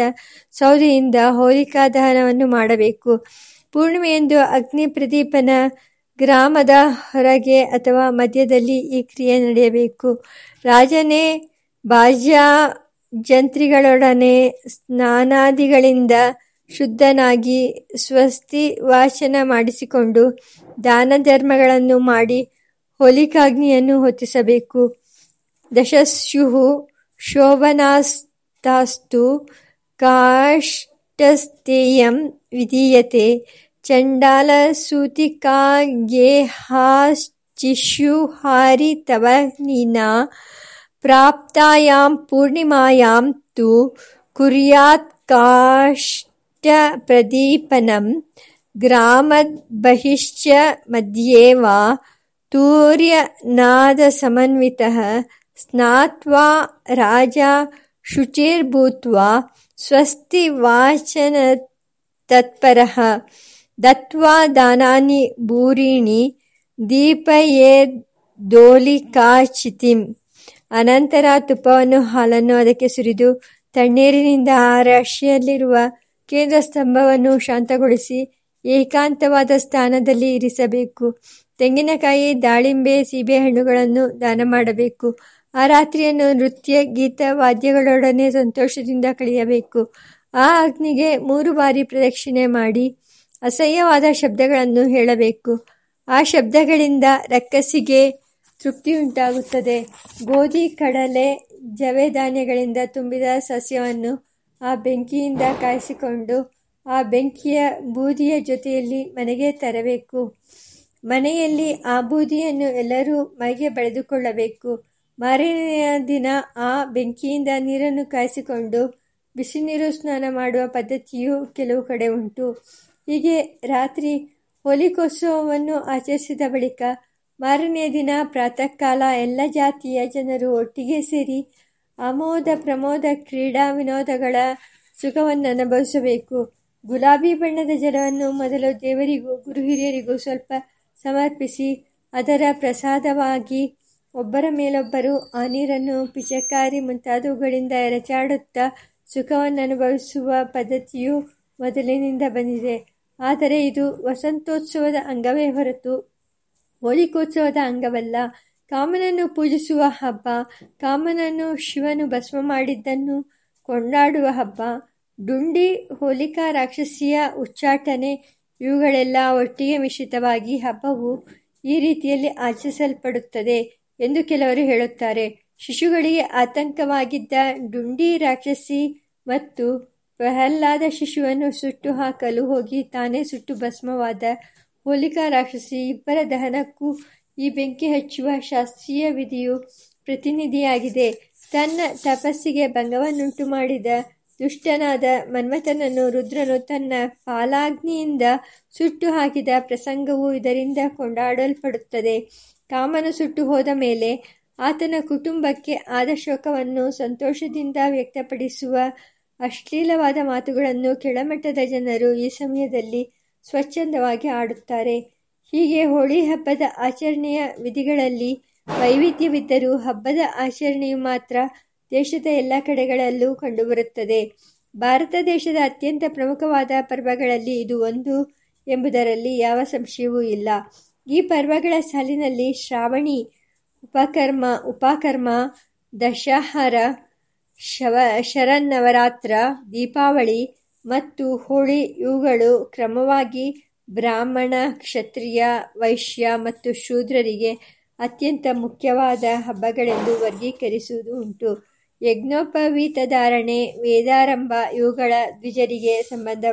ಸೌದೆಯಿಂದ ಹೋಲಿಕಾ ದಹನವನ್ನು ಮಾಡಬೇಕು. ಪೂರ್ಣಿಮೆಯಂದು ಅಗ್ನಿ ಪ್ರದೀಪನ ಗ್ರಾಮದ ಹೊರಗೆ ಅಥವಾ ಮಧ್ಯದಲ್ಲಿ ಈ ಕ್ರಿಯೆ ನಡೆಯಬೇಕು. ರಾಜನೇ ಬಾಜ್ಯ ಜಂತ್ರಿಗಳೊಡನೆ ಸ್ನಾನಾದಿಗಳಿಂದ ಶುದ್ಧನಾಗಿ ಸ್ವಸ್ತಿ ವಾಚನ ಮಾಡಿಸಿಕೊಂಡು ದಾನಧರ್ಮಗಳನ್ನು ಮಾಡಿ ಹೋಲಿಕಾಗ್ನಿಯನ್ನು ಹೊತ್ತಿಸಬೇಕು. ದಶಸ್ಯು ಶೋಭನಾಸ್ತಾಸ್ತು ಕಾಷ್ಟಸ್ತೇಯಂ ವಿಧೀಯತೆ. ಚಂಡಾಲಸೂತಿಕಾಗೇಹಾಶ್ಚಿಷ್ಯುಹಾರಿ ತವ ನೀನಾ. ಪ್ರಾಪ್ತಾಯಾಂ ಪೂರ್ಣಿಮಾಯಾಂ ತು ಕುರ್ಯಾತ್ ಕಾಶ್ ಪ್ರದೀಪನಂ ಗ್ರಾಮದ ಬಹಿಶ್ಚ ಮಧ್ಯೆ ವಾ ತೂರ್ಯನಾದ ಸಮನ್ವಿತಃ ಸ್ನಾತ್ವಾ ರಾಜ ಶುಚಿರ್ಭೂತ್ವಾ ಸ್ವಸ್ತಿ ವಾಚನ ತತ್ಪರ ದತ್ವಾ ದಾನಾನಿ ಭೂರಿಣಿ ದೀಪಯೇ ದೋಲಿಕಾಚಿತಿಂ ಅನಂತರ ತುಪ್ಪವನ್ನು ಹಾಲನ್ನು ಅದಕ್ಕೆ ಸುರಿದು ತಣ್ಣೀರಿನಿಂದ ಆ ರಾಶಿಯಲ್ಲಿರುವ ಕೇಂದ್ರ ಸ್ತಂಭವನ್ನು ಶಾಂತಗೊಳಿಸಿ ಏಕಾಂತವಾದ ಸ್ಥಾನದಲ್ಲಿ ಇರಿಸಬೇಕು. ತೆಂಗಿನಕಾಯಿ, ದಾಳಿಂಬೆ ಸೀಬೆಹಣ್ಣುಗಳನ್ನು ದಾನ ಮಾಡಬೇಕು. ಆ ರಾತ್ರಿಯನ್ನು ನೃತ್ಯ, ಗೀತ, ವಾದ್ಯಗಳೊಡನೆ ಸಂತೋಷದಿಂದ ಕಳೆಯಬೇಕು. ಆ ಅಗ್ನಿಗೆ ಮೂರು ಬಾರಿ ಪ್ರದಕ್ಷಿಣೆ ಮಾಡಿ ಅಸಹ್ಯವಾದ ಶಬ್ದಗಳನ್ನು ಹೇಳಬೇಕು. ಆ ಶಬ್ದಗಳಿಂದ ರಕ್ಕಸಿಗೆ ತೃಪ್ತಿ ಉಂಟಾಗುತ್ತದೆ. ಗೋಧಿ, ಕಡಲೆ, ಜವೆ ಧಾನ್ಯಗಳಿಂದ ತುಂಬಿದ ಸಸ್ಯವನ್ನು ಆ ಬೆಂಕಿಯಿಂದ ಕಾಯಿಸಿಕೊಂಡು ಆ ಬೆಂಕಿಯ ಬೂದಿಯ ಜೊತೆಯಲ್ಲಿ ಮನೆಗೆ ತರಬೇಕು. ಮನೆಯಲ್ಲಿ ಆ ಬೂದಿಯನ್ನು ಎಲ್ಲರೂ ಮೈಗೆ ಬಳಿದುಕೊಳ್ಳಬೇಕು. ಮಾರನೆಯ ದಿನ ಆ ಬೆಂಕಿಯಿಂದ ನೀರನ್ನು ಕಾಯಿಸಿಕೊಂಡು ಬಿಸಿ ನೀರು ಸ್ನಾನ ಮಾಡುವ ಪದ್ಧತಿಯು ಕೆಲವು ಕಡೆ ಉಂಟು. ಹೀಗೆ ರಾತ್ರಿ ಹೋಲಿಕೋತ್ಸವವನ್ನು ಆಚರಿಸಿದ ಬಳಿಕ ಮಾರನೆಯ ದಿನ ಪ್ರಾತಃ ಕಾಲ ಎಲ್ಲ ಜಾತಿಯ ಜನರು ಒಟ್ಟಿಗೆ ಸೇರಿ ಆಮೋದ ಪ್ರಮೋದ ಕ್ರೀಡಾ ವಿನೋದಗಳ ಸುಖವನ್ನು ಅನುಭವಿಸಬೇಕು. ಗುಲಾಬಿ ಬಣ್ಣದ ಜಲವನ್ನು ಮೊದಲು ದೇವರಿಗೂ, ಗುರು ಹಿರಿಯರಿಗೂ ಸ್ವಲ್ಪ ಸಮರ್ಪಿಸಿ, ಅದರ ಪ್ರಸಾದವಾಗಿ ಒಬ್ಬರ ಮೇಲೊಬ್ಬರು ಆ ನೀರನ್ನು ಪಿಚಕಾರಿ ಮುಂತಾದವುಗಳಿಂದ ಎರಚಾಡುತ್ತಾ ಸುಖವನ್ನು ಅನುಭವಿಸುವ ಪದ್ಧತಿಯು ಮೊದಲಿನಿಂದ ಬಂದಿದೆ. ಆದರೆ ಇದು ವಸಂತೋತ್ಸವದ ಅಂಗವೇ ಹೊರತು ಹೋಲಿಕೋತ್ಸವದ ಅಂಗವಲ್ಲ. ಕಾಮನನ್ನು ಪೂಜಿಸುವ ಹಬ್ಬ, ಕಾಮನನ್ನು ಶಿವನು ಭಸ್ಮ ಮಾಡಿದ್ದನ್ನು ಕೊಂಡಾಡುವ ಹಬ್ಬ, ಡುಂಡಿ ಹೋಲಿಕಾ ರಾಕ್ಷಸಿಯ ಉಚ್ಚಾಟನೆ, ಇವುಗಳೆಲ್ಲ ಒಟ್ಟಿಗೆ ಮಿಶ್ರಿತವಾಗಿ ಹಬ್ಬವು ಈ ರೀತಿಯಲ್ಲಿ ಆಚರಿಸಲ್ಪಡುತ್ತದೆ ಎಂದು ಕೆಲವರು ಹೇಳುತ್ತಾರೆ. ಶಿಶುಗಳಿಗೆ ಆತಂಕವಾಗಿದ್ದ ಡುಂಡಿ ರಾಕ್ಷಸಿ ಮತ್ತು ಪ್ರಹ್ಲಾದ ಶಿಶುವನ್ನು ಸುಟ್ಟು ಹಾಕಲು ಹೋಗಿ ತಾನೇ ಸುಟ್ಟು ಭಸ್ಮವಾದ ಹೋಲಿಕಾ ರಾಕ್ಷಸಿ ಇಬ್ಬರ ದಹನಕ್ಕೂ ಈ ಬೆಂಕಿ ಹಚ್ಚುವ ಶಾಸ್ತ್ರೀಯ ವಿಧಿಯು ಪ್ರತಿನಿಧಿಯಾಗಿದೆ. ತನ್ನ ತಪಸ್ಸಿಗೆ ಭಂಗವನ್ನುಂಟು ಮಾಡಿದ ದುಷ್ಟನಾದ ಮನ್ಮಥನನ್ನು ರುದ್ರನು ತನ್ನ ಪಾಲಾಗ್ನಿಯಿಂದ ಸುಟ್ಟು ಹಾಕಿದ ಪ್ರಸಂಗವು ಇದರಿಂದ ಕೊಂಡಾಡಲ್ಪಡುತ್ತದೆ. ಕಾಮನು ಸುಟ್ಟು ಹೋದ ಮೇಲೆ ಆತನ ಕುಟುಂಬಕ್ಕೆ ಆದ ಶೋಕವನ್ನು ಸಂತೋಷದಿಂದ ವ್ಯಕ್ತಪಡಿಸುವ ಅಶ್ಲೀಲವಾದ ಮಾತುಗಳನ್ನು ಕೆಳಮಟ್ಟದ ಜನರು ಈ ಸಮಯದಲ್ಲಿ ಸ್ವಚ್ಛಂದವಾಗಿ ಆಡುತ್ತಾರೆ. ಹೀಗೆ ಹೋಳಿ ಹಬ್ಬದ ಆಚರಣೆಯ ವಿಧಿಗಳಲ್ಲಿ ವೈವಿಧ್ಯವಿದ್ದರೂ ಹಬ್ಬದ ಆಚರಣೆಯು ಮಾತ್ರ ದೇಶದ ಎಲ್ಲ ಕಡೆಗಳಲ್ಲೂ ಕಂಡುಬರುತ್ತದೆ. ಭಾರತ ದೇಶದ ಅತ್ಯಂತ ಪ್ರಮುಖವಾದ ಪರ್ವಗಳಲ್ಲಿ ಇದು ಒಂದು ಎಂಬುದರಲ್ಲಿ ಯಾವ ಸಂಶಯವೂ ಇಲ್ಲ. ಈ ಪರ್ವಗಳ ಸಾಲಿನಲ್ಲಿ ಶ್ರಾವಣಿ ಉಪಕರ್ಮ ಉಪಕರ್ಮ, ದಶಹರ, ಶವ, ಶರನ್ನವರಾತ್ರ, ದೀಪಾವಳಿ ಮತ್ತು ಹೋಳಿ ಇವುಗಳು ಕ್ರಮವಾಗಿ ಬ್ರಾಹ್ಮಣ, ಕ್ಷತ್ರಿಯ, ವೈಶ್ಯ ಮತ್ತು ಶೂದ್ರರಿಗೆ ಅತ್ಯಂತ ಮುಖ್ಯವಾದ ಹಬ್ಬಗಳೆಂದು ವರ್ಗೀಕರಿಸುವುದು ಉಂಟು. ಯಜ್ಞೋಪವೀತಧಾರಣೆ, ವೇದಾರಂಭ, ಇವುಗಳ ದ್ವಿಜರಿಗೆ ಸಂಬಂಧ,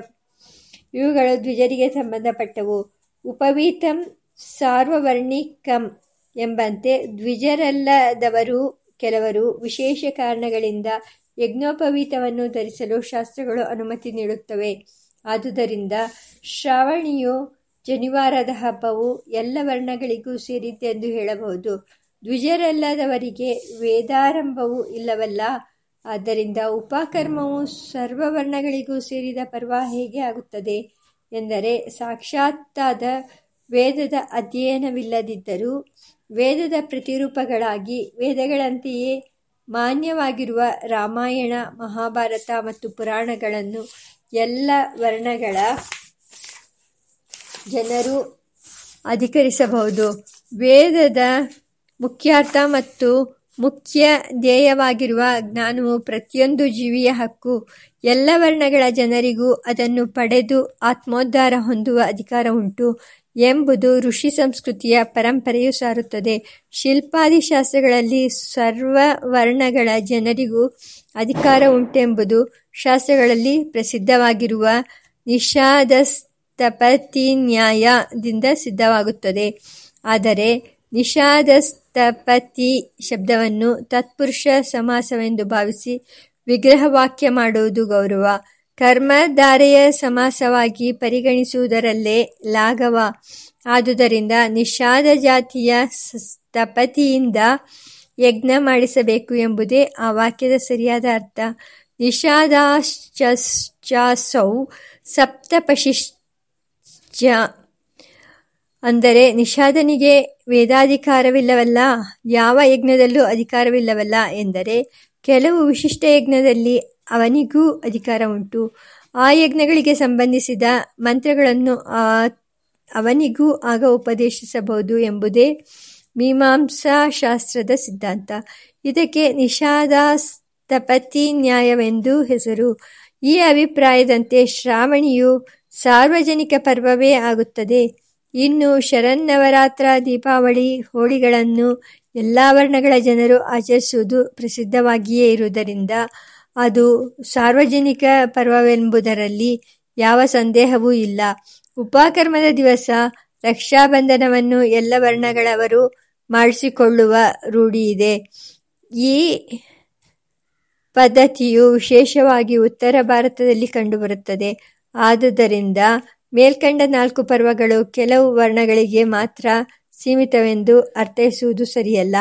ಇವುಗಳು ದ್ವಿಜರಿಗೆ ಸಂಬಂಧಪಟ್ಟವು. ಉಪವೀತಂ ಸಾರ್ವವರ್ಣಿಕಂ ಎಂಬಂತೆ ದ್ವಿಜರಲ್ಲದವರು ಕೆಲವರು ವಿಶೇಷ ಕಾರಣಗಳಿಂದ ಯಜ್ಞೋಪವೀತವನ್ನು ಧರಿಸಲು ಶಾಸ್ತ್ರಗಳು ಅನುಮತಿ ನೀಡುತ್ತವೆ. ಆದುದರಿಂದ ಶ್ರಾವಣಿಯು ಜನಿವಾರದ ಹಬ್ಬವು ಎಲ್ಲ ವರ್ಣಗಳಿಗೂ ಸೇರಿದ್ದೆಂದು ಹೇಳಬಹುದು. ದ್ವಿಜರಲ್ಲದವರಿಗೆ ವೇದಾರಂಭವೂ ಇಲ್ಲವಲ್ಲ. ಆದ್ದರಿಂದ ಉಪಕರ್ಮವು ಸರ್ವವರ್ಣಗಳಿಗೂ ಸೇರಿದ ಪರ್ವ ಹೇಗೆ ಆಗುತ್ತದೆ ಎಂದರೆ ಸಾಕ್ಷಾತ್ತಾದ ವೇದದ ಅಧ್ಯಯನವಿಲ್ಲದಿದ್ದರೂ ವೇದದ ಪ್ರತಿರೂಪಗಳಾಗಿ ವೇದಗಳಂತೆಯೇ ಮಾನ್ಯವಾಗಿರುವ ರಾಮಾಯಣ, ಮಹಾಭಾರತ ಮತ್ತು ಪುರಾಣಗಳನ್ನು ಎಲ್ಲ ವರ್ಣಗಳ ಜನರು ಅಧಿಕರಿಸಬಹುದು. ವೇದದ ಮುಖ್ಯಾರ್ಥ ಮತ್ತು ಮುಖ್ಯ ಧ್ಯೇಯವಾಗಿರುವ ಜ್ಞಾನವು ಪ್ರತಿಯೊಂದು ಜೀವಿಯ ಹಕ್ಕು. ಎಲ್ಲ ವರ್ಣಗಳ ಜನರಿಗೂ ಅದನ್ನು ಪಡೆದು ಆತ್ಮೋದ್ಧಾರ ಹೊಂದುವ ಅಧಿಕಾರ ಉಂಟು. ಎಂಬುದು ಋಷಿ ಸಂಸ್ಕೃತಿಯ ಪರಂಪರೆಯು ಸಾರುತ್ತದೆ. ಶಿಲ್ಪಾದಿ ಶಾಸ್ತ್ರಗಳಲ್ಲಿ ಸರ್ವ ವರ್ಣಗಳ ಜನರಿಗೂ ಅಧಿಕಾರ ಉಂಟೆಂಬುದು ಶಾಸ್ತ್ರಗಳಲ್ಲಿ ಪ್ರಸಿದ್ಧವಾಗಿರುವ ನಿಷಾದಸ್ತಪತಿ ನ್ಯಾಯದಿಂದ ಸಿದ್ಧವಾಗುತ್ತದೆ. ಆದರೆ ನಿಷಾದಸ್ತಪತಿ ಶಬ್ದವನ್ನು ತತ್ಪುರುಷ ಸಮಾಸವೆಂದು ಭಾವಿಸಿ ವಿಗ್ರಹವಾಕ್ಯ ಮಾಡುವುದು ಗೌರವ. ಕರ್ಮಧಾರೆಯ ಸಮಾಸವಾಗಿ ಪರಿಗಣಿಸುವುದರಲ್ಲೇ ಲಾಘವ. ಆದುದರಿಂದ ನಿಷಾದ ಜಾತಿಯ ತಪತಿಯಿಂದ ಯಜ್ಞ ಮಾಡಿಸಬೇಕು ಎಂಬುದೇ ಆ ವಾಕ್ಯದ ಸರಿಯಾದ ಅರ್ಥ. ನಿಷಾದಾಶ್ಚಾಸೌ ಸಪ್ತಪಶಿಶ್ಚ ಅಂದರೆ ನಿಷಾದನಿಗೆ ವೇದಾಧಿಕಾರವಿಲ್ಲವಲ್ಲ, ಯಾವ ಯಜ್ಞದಲ್ಲೂ ಅಧಿಕಾರವಿಲ್ಲವಲ್ಲ ಎಂದರೆ ಕೆಲವು ವಿಶಿಷ್ಟ ಯಜ್ಞದಲ್ಲಿ ಅವನಿಗೂ ಅಧಿಕಾರ ಉಂಟು ಆ ಯಜ್ಞಗಳಿಗೆ ಸಂಬಂಧಿಸಿದ ಮಂತ್ರಗಳನ್ನು ಅವನಿಗೂ ಆಗ ಉಪದೇಶಿಸಬಹುದು ಎಂಬುದೇ ಮೀಮಾಂಸಾಶಾಸ್ತ್ರದ ಸಿದ್ಧಾಂತ. ಇದಕ್ಕೆ ನಿಷಾದಾಸ್ತಪತಿ ನ್ಯಾಯವೆಂದು ಹೆಸರು. ಈ ಅಭಿಪ್ರಾಯದಂತೆ ಶ್ರಾವಣಿಯು ಸಾರ್ವಜನಿಕ ಪರ್ವವೇ ಆಗುತ್ತದೆ. ಇನ್ನು ಶರನ್ನವರಾತ್ರ ದೀಪಾವಳಿ ಹೋಳಿಗಳನ್ನು ಎಲ್ಲ ವರ್ಣಗಳ ಜನರು ಆಚರಿಸುವುದು ಪ್ರಸಿದ್ಧವಾಗಿಯೇ ಇರುವುದರಿಂದ ಅದು ಸಾರ್ವಜನಿಕ ಪರ್ವವೆಂಬುದರಲ್ಲಿ ಯಾವ ಸಂದೇಹವೂ ಇಲ್ಲ. ಉಪಕರ್ಮದ ದಿವಸ ರಕ್ಷಾಬಂಧನವನ್ನು ಎಲ್ಲ ವರ್ಣಗಳವರು ಮಾಡಿಸಿಕೊಳ್ಳುವ ರೂಢಿಯಿದೆ ಈ ಪದ್ಧತಿಯು ವಿಶೇಷವಾಗಿ ಉತ್ತರ ಭಾರತದಲ್ಲಿ ಕಂಡುಬರುತ್ತದೆ. ಆದುದರಿಂದ ಮೇಲ್ಕಂಡ ನಾಲ್ಕು ಪರ್ವಗಳು ಕೆಲವು ವರ್ಣಗಳಿಗೆ ಮಾತ್ರ ಸೀಮಿತವೆಂದು ಅರ್ಥೈಸುವುದು ಸರಿಯಲ್ಲ.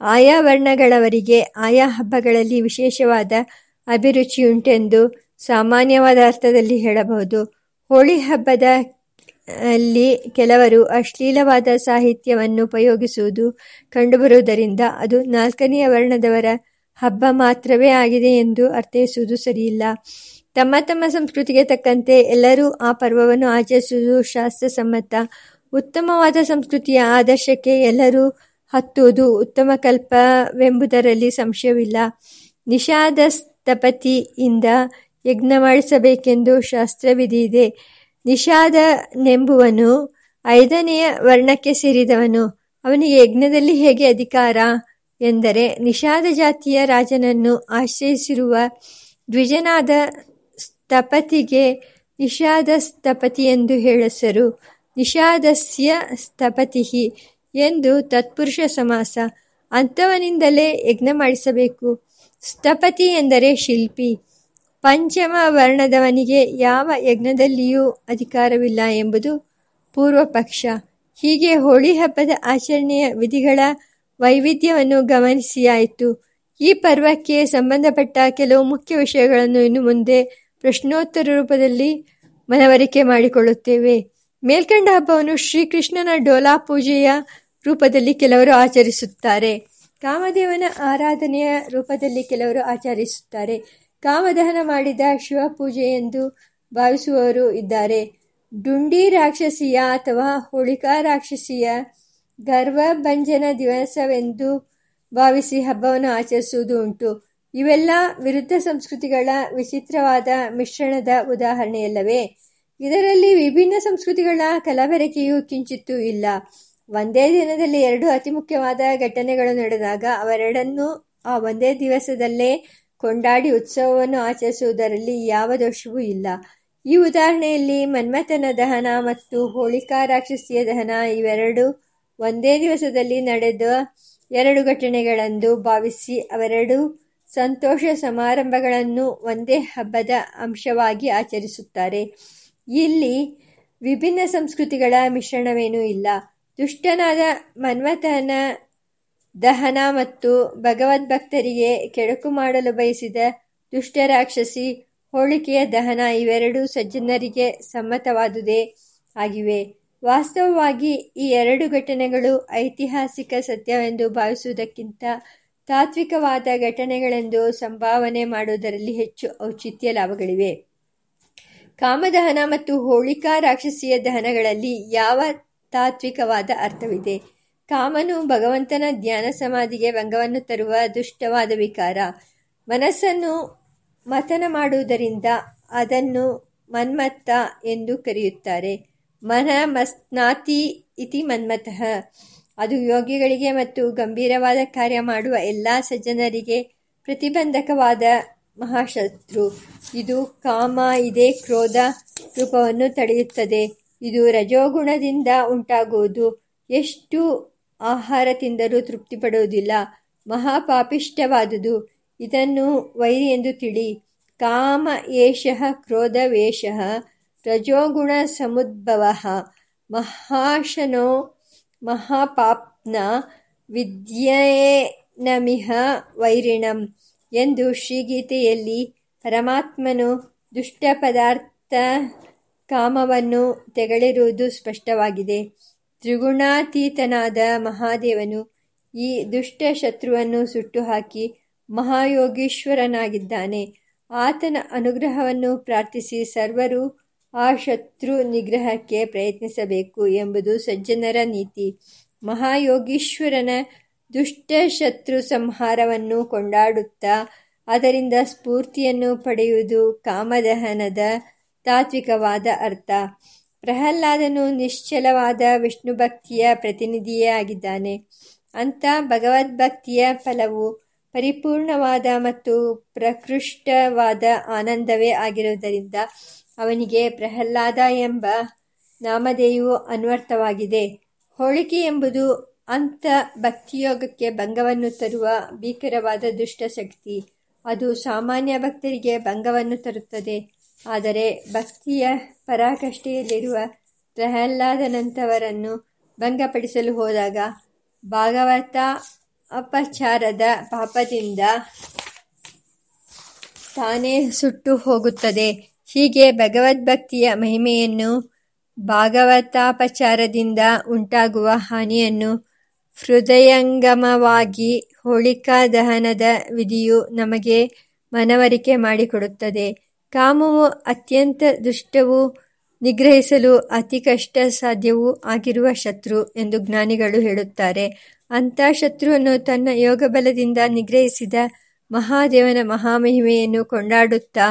ಆಯಾ ವರ್ಣಗಳವರಿಗೆ ಆಯಾ ಹಬ್ಬಗಳಲ್ಲಿ ವಿಶೇಷವಾದ ಅಭಿರುಚಿಯುಂಟೆಂದು ಸಾಮಾನ್ಯವಾದ ಅರ್ಥದಲ್ಲಿ ಹೇಳಬಹುದು. ಹೋಳಿ ಹಬ್ಬದ ಅಲ್ಲಿ ಕೆಲವರು ಅಶ್ಲೀಲವಾದ ಸಾಹಿತ್ಯವನ್ನು ಉಪಯೋಗಿಸುವುದು ಕಂಡುಬರುವುದರಿಂದ ಅದು ನಾಲ್ಕನೆಯ ವರ್ಣದವರ ಹಬ್ಬ ಮಾತ್ರವೇ ಆಗಿದೆ ಎಂದು ಅರ್ಥೈಸುವುದು ಸರಿಯಿಲ್ಲ. ತಮ್ಮ ತಮ್ಮ ಸಂಸ್ಕೃತಿಗೆ ತಕ್ಕಂತೆ ಎಲ್ಲರೂ ಆ ಪರ್ವವನ್ನು ಆಚರಿಸುವುದು ಶಾಸ್ತ್ರಸಮ್ಮತ. ಉತ್ತಮವಾದ ಸಂಸ್ಕೃತಿಯ ಆದರ್ಶಕ್ಕೆ ಎಲ್ಲರೂ ಹತ್ತುವುದು ಉತ್ತಮ ಕಲ್ಪವೆಂಬುದರಲ್ಲಿ ಸಂಶಯವಿಲ್ಲ. ನಿಷಾದಸ್ತಪತಿಯಿಂದ ಯಜ್ಞ ಮಾಡಿಸಬೇಕೆಂದು ಶಾಸ್ತ್ರವಿಧಿಯಿದೆ ನಿಷಾದನೆಂಬುವನು ಐದನೆಯ ವರ್ಣಕ್ಕೆ ಸೇರಿದವನು. ಅವನಿಗೆ ಯಜ್ಞದಲ್ಲಿ ಹೇಗೆ ಅಧಿಕಾರ? ಎಂದರೆ, ನಿಷಾದ ಜಾತಿಯ ರಾಜನನ್ನು ಆಶ್ರಯಿಸಿರುವ ದ್ವಿಜನಾದ ಸ್ಥಪತಿಗೆ ನಿಷಾದ ಸ್ಥಪತಿ ಎಂದು ಹೇಳಸರು. ನಿಷಾದಸ್ಯ ಸ್ಥಪತಿ ಎಂದು ತತ್ಪುರುಷ ಸಮಾಸ. ಅಂಥವನಿಂದಲೇ ಯಜ್ಞ ಮಾಡಿಸಬೇಕು. ಸ್ಥಪತಿ ಎಂದರೆ ಶಿಲ್ಪಿ. ಪಂಚಮ ವರ್ಣದವನಿಗೆ ಯಾವ ಯಜ್ಞದಲ್ಲಿಯೂ ಅಧಿಕಾರವಿಲ್ಲ ಎಂಬುದು ಪೂರ್ವಪಕ್ಷ. ಹೀಗೆ ಹೋಳಿ ಹಬ್ಬದ ಆಚರಣೆಯ ವಿಧಿಗಳ ವೈವಿಧ್ಯವನ್ನು ಗಮನಿಸಿಯಾಯಿತು. ಈ ಪರ್ವಕ್ಕೆ ಸಂಬಂಧಪಟ್ಟ ಕೆಲವು ಮುಖ್ಯ ವಿಷಯಗಳನ್ನು ಇನ್ನು ಮುಂದೆ ಪ್ರಶ್ನೋತ್ತರ ರೂಪದಲ್ಲಿ ಮನವರಿಕೆ ಮಾಡಿಕೊಳ್ಳುತ್ತೇವೆ. ಮೇಲ್ಕಂಡ ಹಬ್ಬವನ್ನು ಶ್ರೀಕೃಷ್ಣನ ಡೋಲಾ ಪೂಜೆಯ ರೂಪದಲ್ಲಿ ಕೆಲವರು ಆಚರಿಸುತ್ತಾರೆ. ಕಾಮದೇವನ ಆರಾಧನೆಯ ರೂಪದಲ್ಲಿ ಕೆಲವರು ಆಚರಿಸುತ್ತಾರೆ. ಕಾಮದಹನ ಮಾಡಿದ ಶಿವಪೂಜೆ ಎಂದು ಭಾವಿಸುವವರು ಇದ್ದಾರೆ. ಡುಂಡಿ ರಾಕ್ಷಸಿಯ ಅಥವಾ ಹೋಳಿಕಾ ರಾಕ್ಷಸಿಯ ಗರ್ವಭಂಜನ ದಿವಸವೆಂದು ಭಾವಿಸಿ ಹಬ್ಬವನ್ನು ಆಚರಿಸುವುದು ಉಂಟು. ಇವೆಲ್ಲ ವಿರುದ್ಧ ಸಂಸ್ಕೃತಿಗಳ ವಿಚಿತ್ರವಾದ ಮಿಶ್ರಣದ ಉದಾಹರಣೆಯಲ್ಲವೇ. ಇದರಲ್ಲಿ ವಿಭಿನ್ನ ಸಂಸ್ಕೃತಿಗಳ ಕಲಬೆರಕೆಯೂ ಕಿಂಚಿತ್ತೂ ಇಲ್ಲ. ಒಂದೇ ದಿನದಲ್ಲಿ ಎರಡು ಅತಿ ಮುಖ್ಯವಾದ ಘಟನೆಗಳು ನಡೆದಾಗ ಅವರೆಡನ್ನು ಆ ಒಂದೇ ದಿವಸದಲ್ಲೇ ಕೊಂಡಾಡಿ ಉತ್ಸವವನ್ನು ಆಚರಿಸುವುದರಲ್ಲಿ ಯಾವ ದೋಷವೂ ಇಲ್ಲ. ಈ ಉದಾಹರಣೆಯಲ್ಲಿ ಮನ್ಮಥನ ದಹನ ಮತ್ತು ಹೋಳಿಕಾ ರಾಕ್ಷಸಿಯ ದಹನ ಇವೆರಡು ಒಂದೇ ದಿವಸದಲ್ಲಿ ನಡೆದ ಎರಡು ಘಟನೆಗಳೆಂದು ಭಾವಿಸಿ ಅವೆರಡು ಸಂತೋಷ ಸಮಾರಂಭಗಳನ್ನು ಒಂದೇ ಹಬ್ಬದ ಅಂಶವಾಗಿ ಆಚರಿಸುತ್ತಾರೆ. ಇಲ್ಲಿ ವಿಭಿನ್ನ ಸಂಸ್ಕೃತಿಗಳ ಮಿಶ್ರಣವೇನೂ ಇಲ್ಲ. ದುಷ್ಟನಾದ ಮನ್ವತನ ದಹನ ಮತ್ತು ಭಗವದ್ಭಕ್ತರಿಗೆ ಕೆಡುಕು ಮಾಡಲು ಬಯಸಿದ ದುಷ್ಟರಾಕ್ಷಸಿ ಹೋಳಿಕೆಯ ದಹನ ಇವೆರಡೂ ಸಜ್ಜನರಿಗೆ ಸಮ್ಮತವಾದುದೇ ಆಗಿವೆ. ವಾಸ್ತವವಾಗಿ ಈ ಎರಡು ಘಟನೆಗಳು ಐತಿಹಾಸಿಕ ಸತ್ಯವೆಂದು ಭಾವಿಸುವುದಕ್ಕಿಂತ ತಾತ್ವಿಕವಾದ ಘಟನೆಗಳೆಂದು ಸಂಭಾವನೆ ಮಾಡುವುದರಲ್ಲಿ ಹೆಚ್ಚು ಔಚಿತ್ಯ ಲಾಭಗಳಿವೆ. ಕಾಮದಹನ ಮತ್ತು ಹೋಳಿಕಾ ರಾಕ್ಷಸಿಯ ದಹನಗಳಲ್ಲಿ ಯಾವ ತಾತ್ವಿಕವಾದ ಅರ್ಥವಿದೆ. ಕಾಮನು ಭಗವಂತನ ಧ್ಯಾನ ಸಮಾಧಿಗೆ ಭಂಗವನ್ನು ತರುವ ದುಷ್ಟವಾದ ವಿಕಾರ. ಮನಸ್ಸನ್ನು ಮಥನ ಮಾಡುವುದರಿಂದ ಅದನ್ನು ಮನ್ಮತ್ತ ಎಂದು ಕರೆಯುತ್ತಾರೆ. ಮನ ಮಸ್ನಾತಿ ಇತಿ ಮನ್ಮತಃ. ಅದು ಯೋಗಿಗಳಿಗೆ ಮತ್ತು ಗಂಭೀರವಾದ ಕಾರ್ಯ ಮಾಡುವ ಎಲ್ಲ ಸಜ್ಜನರಿಗೆ ಪ್ರತಿಬಂಧಕವಾದ ಮಹಾಶತ್ರು. ಇದು ಕಾಮ, ಇದೇ ಕ್ರೋಧ ರೂಪವನ್ನು ತಡೆಯುತ್ತದೆ. ಇದು ರಜೋಗುಣದಿಂದ ಉಂಟಾಗುವುದು. ಎಷ್ಟು ಆಹಾರ ತಿಂದರೂ ತೃಪ್ತಿಪಡುವುದಿಲ್ಲ ಮಹಾಪಾಪಿಷ್ಟವಾದುದು ಇದನ್ನು ವೈರಿ ಎಂದು ತಿಳಿ. ಕಾಮ ಏಷಃ ಕ್ರೋಧವೇಷಃ ರಜೋಗುಣ ಸಮುದ್ಭವ ಮಹಾಶನೋ ಮಹಾಪಾಪ್ನ ವಿದ್ಯೇನಮಿಹ ವೈರಿಣಂ ಎಂದು ಶ್ರೀಗೀತೆಯಲ್ಲಿ ಪರಮಾತ್ಮನು ದುಷ್ಟ ಪದಾರ್ಥ ಕಾಮವನ್ನು ತೆಗಳಿರುವುದು ಸ್ಪಷ್ಟವಾಗಿದೆ. ತ್ರಿಗುಣಾತೀತನಾದ ಮಹಾದೇವನು ಈ ದುಷ್ಟ ಶತ್ರುವನ್ನು ಸುಟ್ಟು ಹಾಕಿ ಮಹಾಯೋಗೀಶ್ವರನಾಗಿದ್ದಾನೆ. ಆತನ ಅನುಗ್ರಹವನ್ನು ಪ್ರಾರ್ಥಿಸಿ ಸರ್ವರು ಆ ಶತ್ರು ನಿಗ್ರಹಕ್ಕೆ ಪ್ರಯತ್ನಿಸಬೇಕು ಎಂಬುದು ಸಜ್ಜನರ ನೀತಿ. ಮಹಾಯೋಗೀಶ್ವರನ ದುಷ್ಟ ಶತ್ರು ಸಂಹಾರವನ್ನು ಕೊಂಡಾಡುತ್ತಾ, ಅದರಿಂದ ಸ್ಫೂರ್ತಿಯನ್ನು ಪಡೆಯುವುದು ಕಾಮದಹನದ ತಾತ್ವಿಕವಾದ ಅರ್ಥ. ಪ್ರಹ್ಲಾದನು ನಿಶ್ಚಲವಾದ ವಿಷ್ಣು ಭಕ್ತಿಯ ಪ್ರತಿನಿಧಿಯೇ ಆಗಿದ್ದಾನೆ. ಅಂಥ ಭಗವದ್ಭಕ್ತಿಯ ಫಲವು ಪರಿಪೂರ್ಣವಾದ ಮತ್ತು ಪ್ರಕೃಷ್ಟವಾದ ಆನಂದವೇ ಆಗಿರುವುದರಿಂದ ಅವನಿಗೆ ಪ್ರಹ್ಲಾದ ಎಂಬ ನಾಮಧೇಯವು ಅನ್ವರ್ಥವಾಗಿದೆ. ಹೋಳಿಕೆ ಎಂಬುದು ಅಂಥ ಭಕ್ತಿಯೋಗಕ್ಕೆ ಭಂಗವನ್ನು ತರುವ ಭೀಕರವಾದ ದುಷ್ಟಶಕ್ತಿ. ಅದು ಸಾಮಾನ್ಯ ಭಕ್ತರಿಗೆ ಭಂಗವನ್ನು ತರುತ್ತದೆ. ಆದರೆ ಭಕ್ತಿಯ ಪರಾಕಷ್ಟೆಯಲ್ಲಿರುವ ಪ್ರಹ್ಲಾದನಂತವರನ್ನು ಭಂಗಪಡಿಸಲು ಹೋದಾಗ ಭಾಗವತ ಅಪಚಾರದ ಪಾಪದಿಂದ ತಾನೇ ಸುಟ್ಟು ಹೋಗುತ್ತದೆ. ಹೀಗೆ ಭಗವದ್ಭಕ್ತಿಯ ಮಹಿಮೆಯನ್ನು ಭಾಗವತಾಪಚಾರದಿಂದ ಉಂಟಾಗುವ ಹಾನಿಯನ್ನು ಹೃದಯಂಗಮವಾಗಿ ಹೋಳಿಕಾ ದಹನದ ವಿಧಿಯು ನಮಗೆ ಮನವರಿಕೆ ಮಾಡಿಕೊಡುತ್ತದೆ. ಕಾಮವು ಅತ್ಯಂತ ದುಷ್ಟವೂ, ನಿಗ್ರಹಿಸಲು ಅತಿ ಕಷ್ಟ ಸಾಧ್ಯವೂ ಆಗಿರುವ ಶತ್ರು ಎಂದು ಜ್ಞಾನಿಗಳು ಹೇಳುತ್ತಾರೆ. ಅಂಥ ಶತ್ರುವನ್ನು ತನ್ನ ಯೋಗಬಲದಿಂದ ನಿಗ್ರಹಿಸಿದ ಮಹಾದೇವನ ಮಹಾಮಹಿಮೆಯನ್ನು ಕೊಂಡಾಡುತ್ತಾ,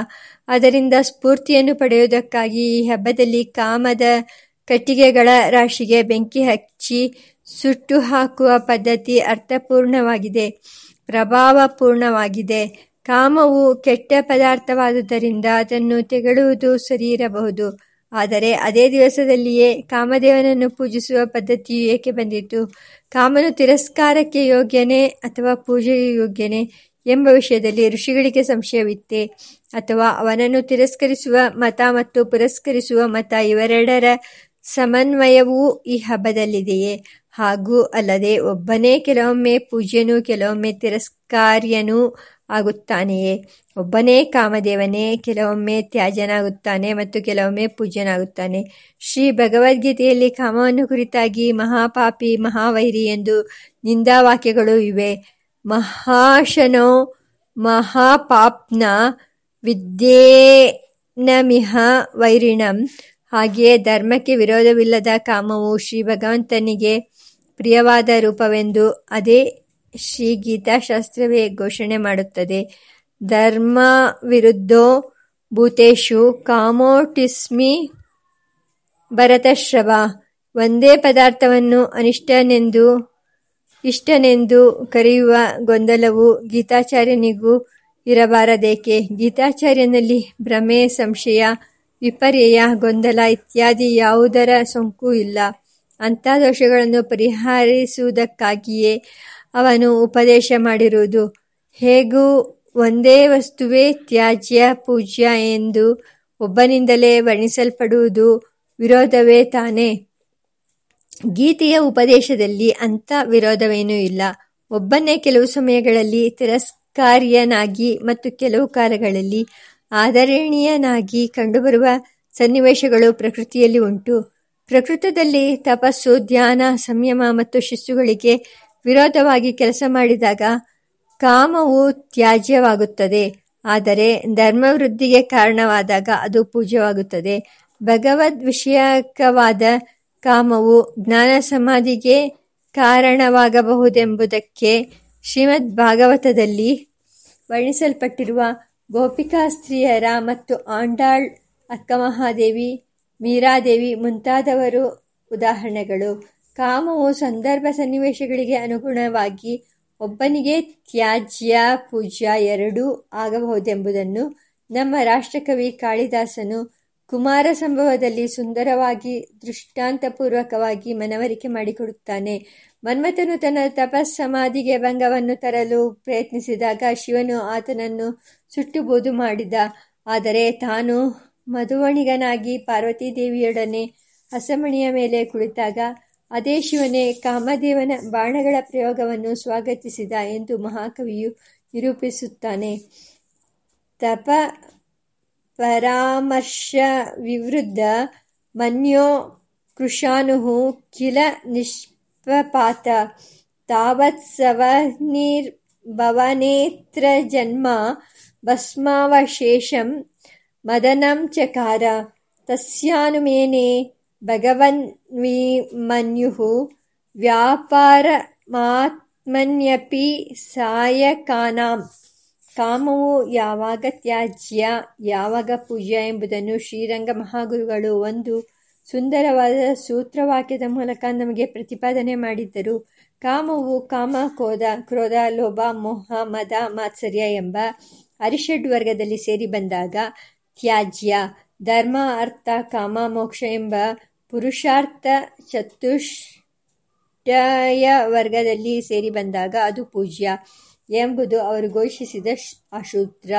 ಅದರಿಂದ ಸ್ಫೂರ್ತಿಯನ್ನು ಪಡೆಯುವುದಕ್ಕಾಗಿ ಈ ಹಬ್ಬದಲ್ಲಿ ಕಾಮದ ಕಟ್ಟಿಗೆಗಳ ರಾಶಿಗೆ ಬೆಂಕಿ ಹಚ್ಚಿ ಸುಟ್ಟು ಹಾಕುವ ಪದ್ಧತಿ ಅರ್ಥಪೂರ್ಣವಾಗಿದೆ, ಪ್ರಭಾವಪೂರ್ಣವಾಗಿದೆ. ಕಾಮವು ಕೆಟ್ಟ ಪದಾರ್ಥವಾದುದರಿಂದ ಅದನ್ನು ತೆಗಳುವುದು ಸರಿಯಿರಬಹುದು. ಆದರೆ ಅದೇ ದಿವಸದಲ್ಲಿಯೇ ಕಾಮದೇವನನ್ನು ಪೂಜಿಸುವ ಪದ್ಧತಿಯು ಏಕೆ ಬಂದಿತು? ಕಾಮನು ತಿರಸ್ಕಾರಕ್ಕೆ ಯೋಗ್ಯನೇ ಅಥವಾ ಪೂಜೆಗೆ ಯೋಗ್ಯನೇ ಎಂಬ ವಿಷಯದಲ್ಲಿ ಋಷಿಗಳಿಗೆ ಸಂಶಯವಿತ್ತೆ? ಅಥವಾ ಅವನನ್ನು ತಿರಸ್ಕರಿಸುವ ಮತ ಮತ್ತು ಪುರಸ್ಕರಿಸುವ ಮತ ಇವೆರಡರ ಸಮನ್ವಯವೂ ಈ ಹಬ್ಬದಲ್ಲಿದೆಯೇ? ಹಾಗೂ ಅಲ್ಲದೆ ಒಬ್ಬನೇ ಕೆಲವೊಮ್ಮೆ ಪೂಜ್ಯನು ಕೆಲವೊಮ್ಮೆ ತಿರಸ್ಕಾರ್ಯನೂ ಆಗುತ್ತಾನೆಯೇ ಒಬ್ಬನೇ ಕಾಮದೇವನೇ, ಕೆಲವೊಮ್ಮೆ ತ್ಯಾಜ್ಯನಾಗುತ್ತಾನೆ ಮತ್ತು ಕೆಲವೊಮ್ಮೆ ಪೂಜ್ಯನಾಗುತ್ತಾನೆ. ಶ್ರೀ ಭಗವದ್ಗೀತೆಯಲ್ಲಿ ಕಾಮವನ್ನು ಕುರಿತಾಗಿ ಮಹಾಪಾಪಿ, ಮಹಾವೈರಿ ಎಂದು ನಿಂದಾವಾಕ್ಯಗಳು ಇವೆ. ಮಹಾಶನೋ ಮಹಾಪಾಪ್ನ ವಿದ್ಯೇನಮಿಹ ವೈರಿಣಂ. ಹಾಗೆಯೇ ಧರ್ಮಕ್ಕೆ ವಿರೋಧವಿಲ್ಲದ ಕಾಮವು ಶ್ರೀ ಭಗವಂತನಿಗೆ ಪ್ರಿಯವಾದ ರೂಪವೆಂದು ಅದೇ ಶ್ರೀ ಗೀತಾಶಾಸ್ತ್ರವೇ ಘೋಷಣೆ ಮಾಡುತ್ತದೆ. ಧರ್ಮ ವಿರುದ್ಧೋ ಭೂತೇಶು ಕಾಮೋಟಿಸ್ಮಿ ಭರತಶ್ರವ. ಒಂದೇ ಪದಾರ್ಥವನ್ನು ಅನಿಷ್ಟನೆಂದು, ಇಷ್ಟನೆಂದು ಕರೆಯುವ ಗೊಂದಲವು ಗೀತಾಚಾರ್ಯನಿಗೂ ಇರಬಾರದೇಕೆ? ಗೀತಾಚಾರ್ಯನಲ್ಲಿ ಭ್ರಮೆ, ಸಂಶಯ, ವಿಪರ್ಯಯ, ಗೊಂದಲ ಇತ್ಯಾದಿ ಯಾವುದರ ಸೋಂಕು ಇಲ್ಲ. ಅಂಥ ದೋಷಗಳನ್ನು ಪರಿಹರಿಸುವುದಕ್ಕಾಗಿಯೇ ಅವನು ಉಪದೇಶ ಮಾಡಿರುವುದು. ಹೇಗೂ ಒಂದೇ ವಸ್ತುವೇ ತ್ಯಾಜ್ಯ, ಪೂಜ್ಯ ಎಂದು ಒಬ್ಬನಿಂದಲೇ ವರ್ಣಿಸಲ್ಪಡುವುದು ವಿರೋಧವೇ ತಾನೇ. ಗೀತೆಯ ಉಪದೇಶದಲ್ಲಿ ಅಂಥ ವಿರೋಧವೇನೂ ಇಲ್ಲ. ಒಬ್ಬನೇ ಕೆಲವು ಸಮಯಗಳಲ್ಲಿ ತಿರಸ್ಕಾರ್ಯನಾಗಿ ಮತ್ತು ಕೆಲವು ಕಾಲಗಳಲ್ಲಿ ಆದರಣೀಯನಾಗಿ ಕಂಡುಬರುವ ಸನ್ನಿವೇಶಗಳು ಪ್ರಕೃತಿಯಲ್ಲಿ ಉಂಟು. ಪ್ರಕೃತದಲ್ಲಿ ತಪಸ್ಸು, ಧ್ಯಾನ, ಸಂಯಮ ಮತ್ತು ಶಿಸ್ತುಗಳಿಗೆ ವಿರೋಧವಾಗಿ ಕೆಲಸ ಮಾಡಿದಾಗ ಕಾಮವು ತ್ಯಾಜ್ಯವಾಗುತ್ತದೆ. ಆದರೆ ಧರ್ಮವೃದ್ಧಿಗೆ ಕಾರಣವಾದಾಗ ಅದು ಪೂಜ್ಯವಾಗುತ್ತದೆ. ಭಗವದ್ ವಿಷಯಕವಾದ ಕಾಮವು ಜ್ಞಾನ ಸಮಾಧಿಗೆ ಕಾರಣವಾಗಬಹುದೆಂಬುದಕ್ಕೆ ಶ್ರೀಮದ್ ಭಾಗವತದಲ್ಲಿ ವರ್ಣಿಸಲ್ಪಟ್ಟಿರುವ ಗೋಪಿಕಾ ಸ್ತ್ರೀಯರ ಮತ್ತು ಆಂಡಾಳ್ ಅಕ್ಕಮಹಾದೇವಿ, ಮೀರಾದೇವಿ ಮುಂತಾದವರು ಉದಾಹರಣೆಗಳು. ಕಾಮವು ಸಂದರ್ಭ ಸನ್ನಿವೇಶಗಳಿಗೆ ಅನುಗುಣವಾಗಿ ಒಬ್ಬನಿಗೆ ತ್ಯಾಜ್ಯ, ಪೂಜ್ಯ ಎರಡೂ ಆಗಬಹುದೆಂಬುದನ್ನು ನಮ್ಮ ರಾಷ್ಟ್ರಕವಿ ಕಾಳಿದಾಸನು ಕುಮಾರ ಸಂಭವದಲ್ಲಿ ಸುಂದರವಾಗಿ ದೃಷ್ಟಾಂತಪೂರ್ವಕವಾಗಿ ಮನವರಿಕೆ ಮಾಡಿಕೊಡುತ್ತಾನೆ. ಮನ್ಮಥನು ತನ್ನ ತಪಸ್ಸಮಾಧಿಗೆ ಭಂಗವನ್ನು ತರಲು ಪ್ರಯತ್ನಿಸಿದಾಗ ಶಿವನು ಆತನನ್ನು ಸುಟ್ಟುಬೂದು ಮಾಡಿದ. ಆದರೆ ತಾನು ಮಧುವಣಿಗನಾಗಿ ಪಾರ್ವತೀದೇವಿಯೊಡನೆ ಹಸಮಣಿಯ ಮೇಲೆ ಕುಳಿತಾಗ ಅದೇ ಶಿವನೇ, ಕಾಮದೇವನ ಬಾಣಗಳ ಪ್ರಯೋಗವನ್ನು ಸ್ವಾಗತಿಸಿದ ಎಂದು ಮಹಾಕವಿಯು ನಿರೂಪಿಸುತ್ತಾನೆ. ತಪ ಪರಾಮರ್ಶ ವಿವೃದ್ಧ ಮನ್ಯೋ ಕೃಷಾನುಹು ಕಿಲ ನಿಷ್ಪಪಾತ. ತಾವತ್ಸವನಿರ್ಭವನೇತ್ರ ಜನ್ಮ ಭಸ್ಮಾವಶೇಷಂ ಮದನಂ ಚಕಾರ. ತಸ್ಯಾನುಮೇನೆ ಭಗವನ್ವಿಮನ್ಯುಃ ವ್ಯಾಪಾರಮಾತ್ಮನ್ಯಪಿ ಸಾಯಕಾನಾಂ. ಕಾಮವು ಯಾವಾಗ ತ್ಯಾಜ್ಯ, ಯಾವಾಗ ಪೂಜ್ಯ ಎಂಬುದನ್ನು ಶ್ರೀರಂಗ ಮಹಾಗುರುಗಳು ಒಂದು ಸುಂದರವಾದ ಸೂತ್ರವಾಕ್ಯದ ಮೂಲಕ ನಮಗೆ ಪ್ರತಿಪಾದನೆ ಮಾಡಿದ್ದರು. ಕಾಮವು ಕಾಮ ಕೋದ ಕ್ರೋಧ, ಲೋಭ, ಮೋಹ, ಮದ, ಮಾತ್ಸರ್ಯ ಎಂಬ ಅರಿಷಡ್ ವರ್ಗದಲ್ಲಿ ಸೇರಿ ಬಂದಾಗ ತ್ಯಾಜ್ಯ, ಧರ್ಮ, ಅರ್ಥ, ಕಾಮ, ಮೋಕ್ಷ ಎಂಬ ಪುರುಷಾರ್ಥ ಚತುಷ್ಟಯ ವರ್ಗದಲ್ಲಿ ಸೇರಿ ಬಂದಾಗ ಅದು ಪೂಜ್ಯ ಎಂಬುದು ಅವರು ಘೋಷಿಸಿದ ಅಶೂದ್ರ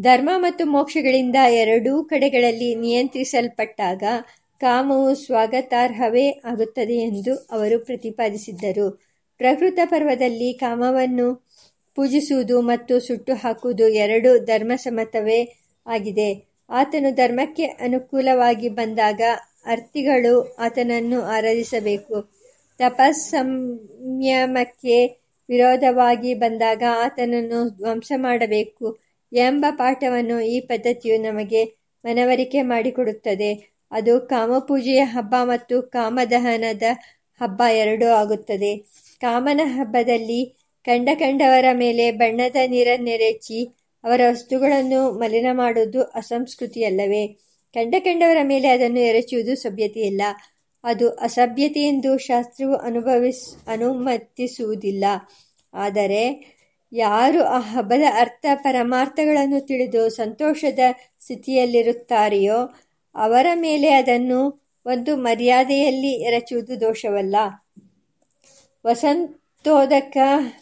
ಧರ್ಮ ಮತ್ತು ಮೋಕ್ಷಗಳಿಂದ ಎರಡೂ ಕಡೆಗಳಲ್ಲಿ ನಿಯಂತ್ರಿಸಲ್ಪಟ್ಟಾಗ ಕಾಮವು ಸ್ವಾಗತಾರ್ಹವೇ ಆಗುತ್ತದೆ ಎಂದು ಅವರು ಪ್ರತಿಪಾದಿಸಿದ್ದರು. ಪ್ರಕೃತ ಪರ್ವದಲ್ಲಿ ಕಾಮವನ್ನು ಪೂಜಿಸುವುದು ಮತ್ತು ಸುಟ್ಟು ಹಾಕುವುದು ಎರಡು ಧರ್ಮಸಮ್ಮತವೇ ಆಗಿದೆ. ಆತನು ಧರ್ಮಕ್ಕೆ ಅನುಕೂಲವಾಗಿ ಬಂದಾಗ ಅರ್ಥಿಗಳು ಆತನನ್ನು ಆರಾಧಿಸಬೇಕು. ತಪಸ್ಸಂಯಮಕ್ಕೆ ವಿರೋಧವಾಗಿ ಬಂದಾಗ ಆತನನ್ನು ಧ್ವಂಸ ಮಾಡಬೇಕು ಎಂಬ ಪಾಠವನ್ನು ಈ ಪದ್ಧತಿಯು ನಮಗೆ ಮನವರಿಕೆ ಮಾಡಿಕೊಡುತ್ತದೆ. ಅದು ಕಾಮಪೂಜೆಯ ಹಬ್ಬ ಮತ್ತು ಕಾಮದಹನದ ಹಬ್ಬ ಎರಡೂ ಆಗುತ್ತದೆ. ಕಾಮನ ಹಬ್ಬದಲ್ಲಿ ಕಂಡ ಕಂಡವರ ಮೇಲೆ ಬಣ್ಣದ ನೀರನ್ನೆರೆಚಿ ಅವರ ವಸ್ತುಗಳನ್ನು ಮಲಿನ ಮಾಡುವುದು ಅಸಂಸ್ಕೃತಿಯಲ್ಲವೇ? ಕಂಡ ಕಂಡವರ ಮೇಲೆ ಅದನ್ನು ಎರಚುವುದು ಸಭ್ಯತೆಯಲ್ಲ. ಅದು ಅಸಭ್ಯತೆ ಎಂದು ಶಾಸ್ತ್ರವು ಅನುಭವಿಸ್, ಅನುಮತಿಸುವುದಿಲ್ಲ. ಆದರೆ ಯಾರು ಆ ಹಬ್ಬದ ಅರ್ಥ ಪರಮಾರ್ಥಗಳನ್ನು ತಿಳಿದು ಸಂತೋಷದ ಸ್ಥಿತಿಯಲ್ಲಿರುತ್ತಾರೆಯೋ, ಅವರ ಮೇಲೆ ಅದನ್ನು ಒಂದು ಮರ್ಯಾದೆಯಲ್ಲಿ ಎರಚುವುದು ದೋಷವಲ್ಲ. ವಸಂತೋದಕ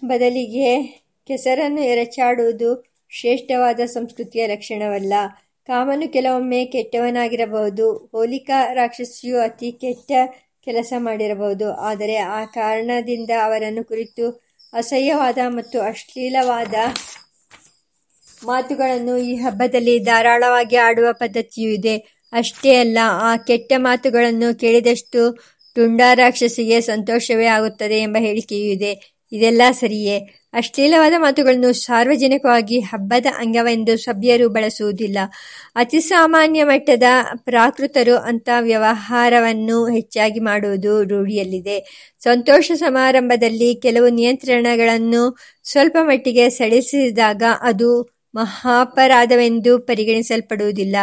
ಬದಲಿಗೆ ಕೆಸರನ್ನು ಎರಚಾಡುವುದು ಶ್ರೇಷ್ಠವಾದ ಸಂಸ್ಕೃತಿಯ ಲಕ್ಷಣವಲ್ಲ. ಕಾಮನು ಕೆಲವೊಮ್ಮೆ ಕೆಟ್ಟವನಾಗಿರಬಹುದು. ಹೋಲಿಕಾ ರಾಕ್ಷಸಿಯು ಅತಿ ಕೆಟ್ಟ ಕೆಲಸ ಮಾಡಿರಬಹುದು. ಆದರೆ ಆ ಕಾರಣದಿಂದ ಅವರನ್ನು ಕುರಿತು ಅಸಹ್ಯವಾದ ಮತ್ತು ಅಶ್ಲೀಲವಾದ ಮಾತುಗಳನ್ನು ಈ ಹಬ್ಬದಲ್ಲಿ ಧಾರಾಳವಾಗಿ ಆಡುವ ಪದ್ಧತಿಯೂ ಇದೆ. ಅಷ್ಟೇ ಅಲ್ಲ, ಆ ಕೆಟ್ಟ ಮಾತುಗಳನ್ನು ಕೇಳಿದಷ್ಟು ರಾಕ್ಷಸಿಗೆ ಸಂತೋಷವೇ ಆಗುತ್ತದೆ ಎಂಬ ಹೇಳಿಕೆಯೂ ಇದೆ. ಇದೆಲ್ಲ ಸರಿಯೇ? ಅಶ್ಲೀಲವಾದ ಮಾತುಗಳನ್ನು ಸಾರ್ವಜನಿಕವಾಗಿ ಹಬ್ಬದ ಅಂಗವೆಂದು ಸಭ್ಯರು ಬಳಸುವುದಿಲ್ಲ. ಅತಿ ಸಾಮಾನ್ಯ ಮಟ್ಟದ ಪ್ರಾಕೃತರು ಅಂಥ ವ್ಯವಹಾರವನ್ನು ಹೆಚ್ಚಾಗಿ ಮಾಡುವುದು ರೂಢಿಯಲ್ಲಿದೆ. ಸಂತೋಷ ಸಮಾರಂಭದಲ್ಲಿ ಕೆಲವು ನಿಯಂತ್ರಣಗಳನ್ನು ಸ್ವಲ್ಪ ಮಟ್ಟಿಗೆ ಸಡಿಲಿಸಿದಾಗ ಅದು ಮಹಾಪರಾಧವೆಂದು ಪರಿಗಣಿಸಲ್ಪಡುವುದಿಲ್ಲ.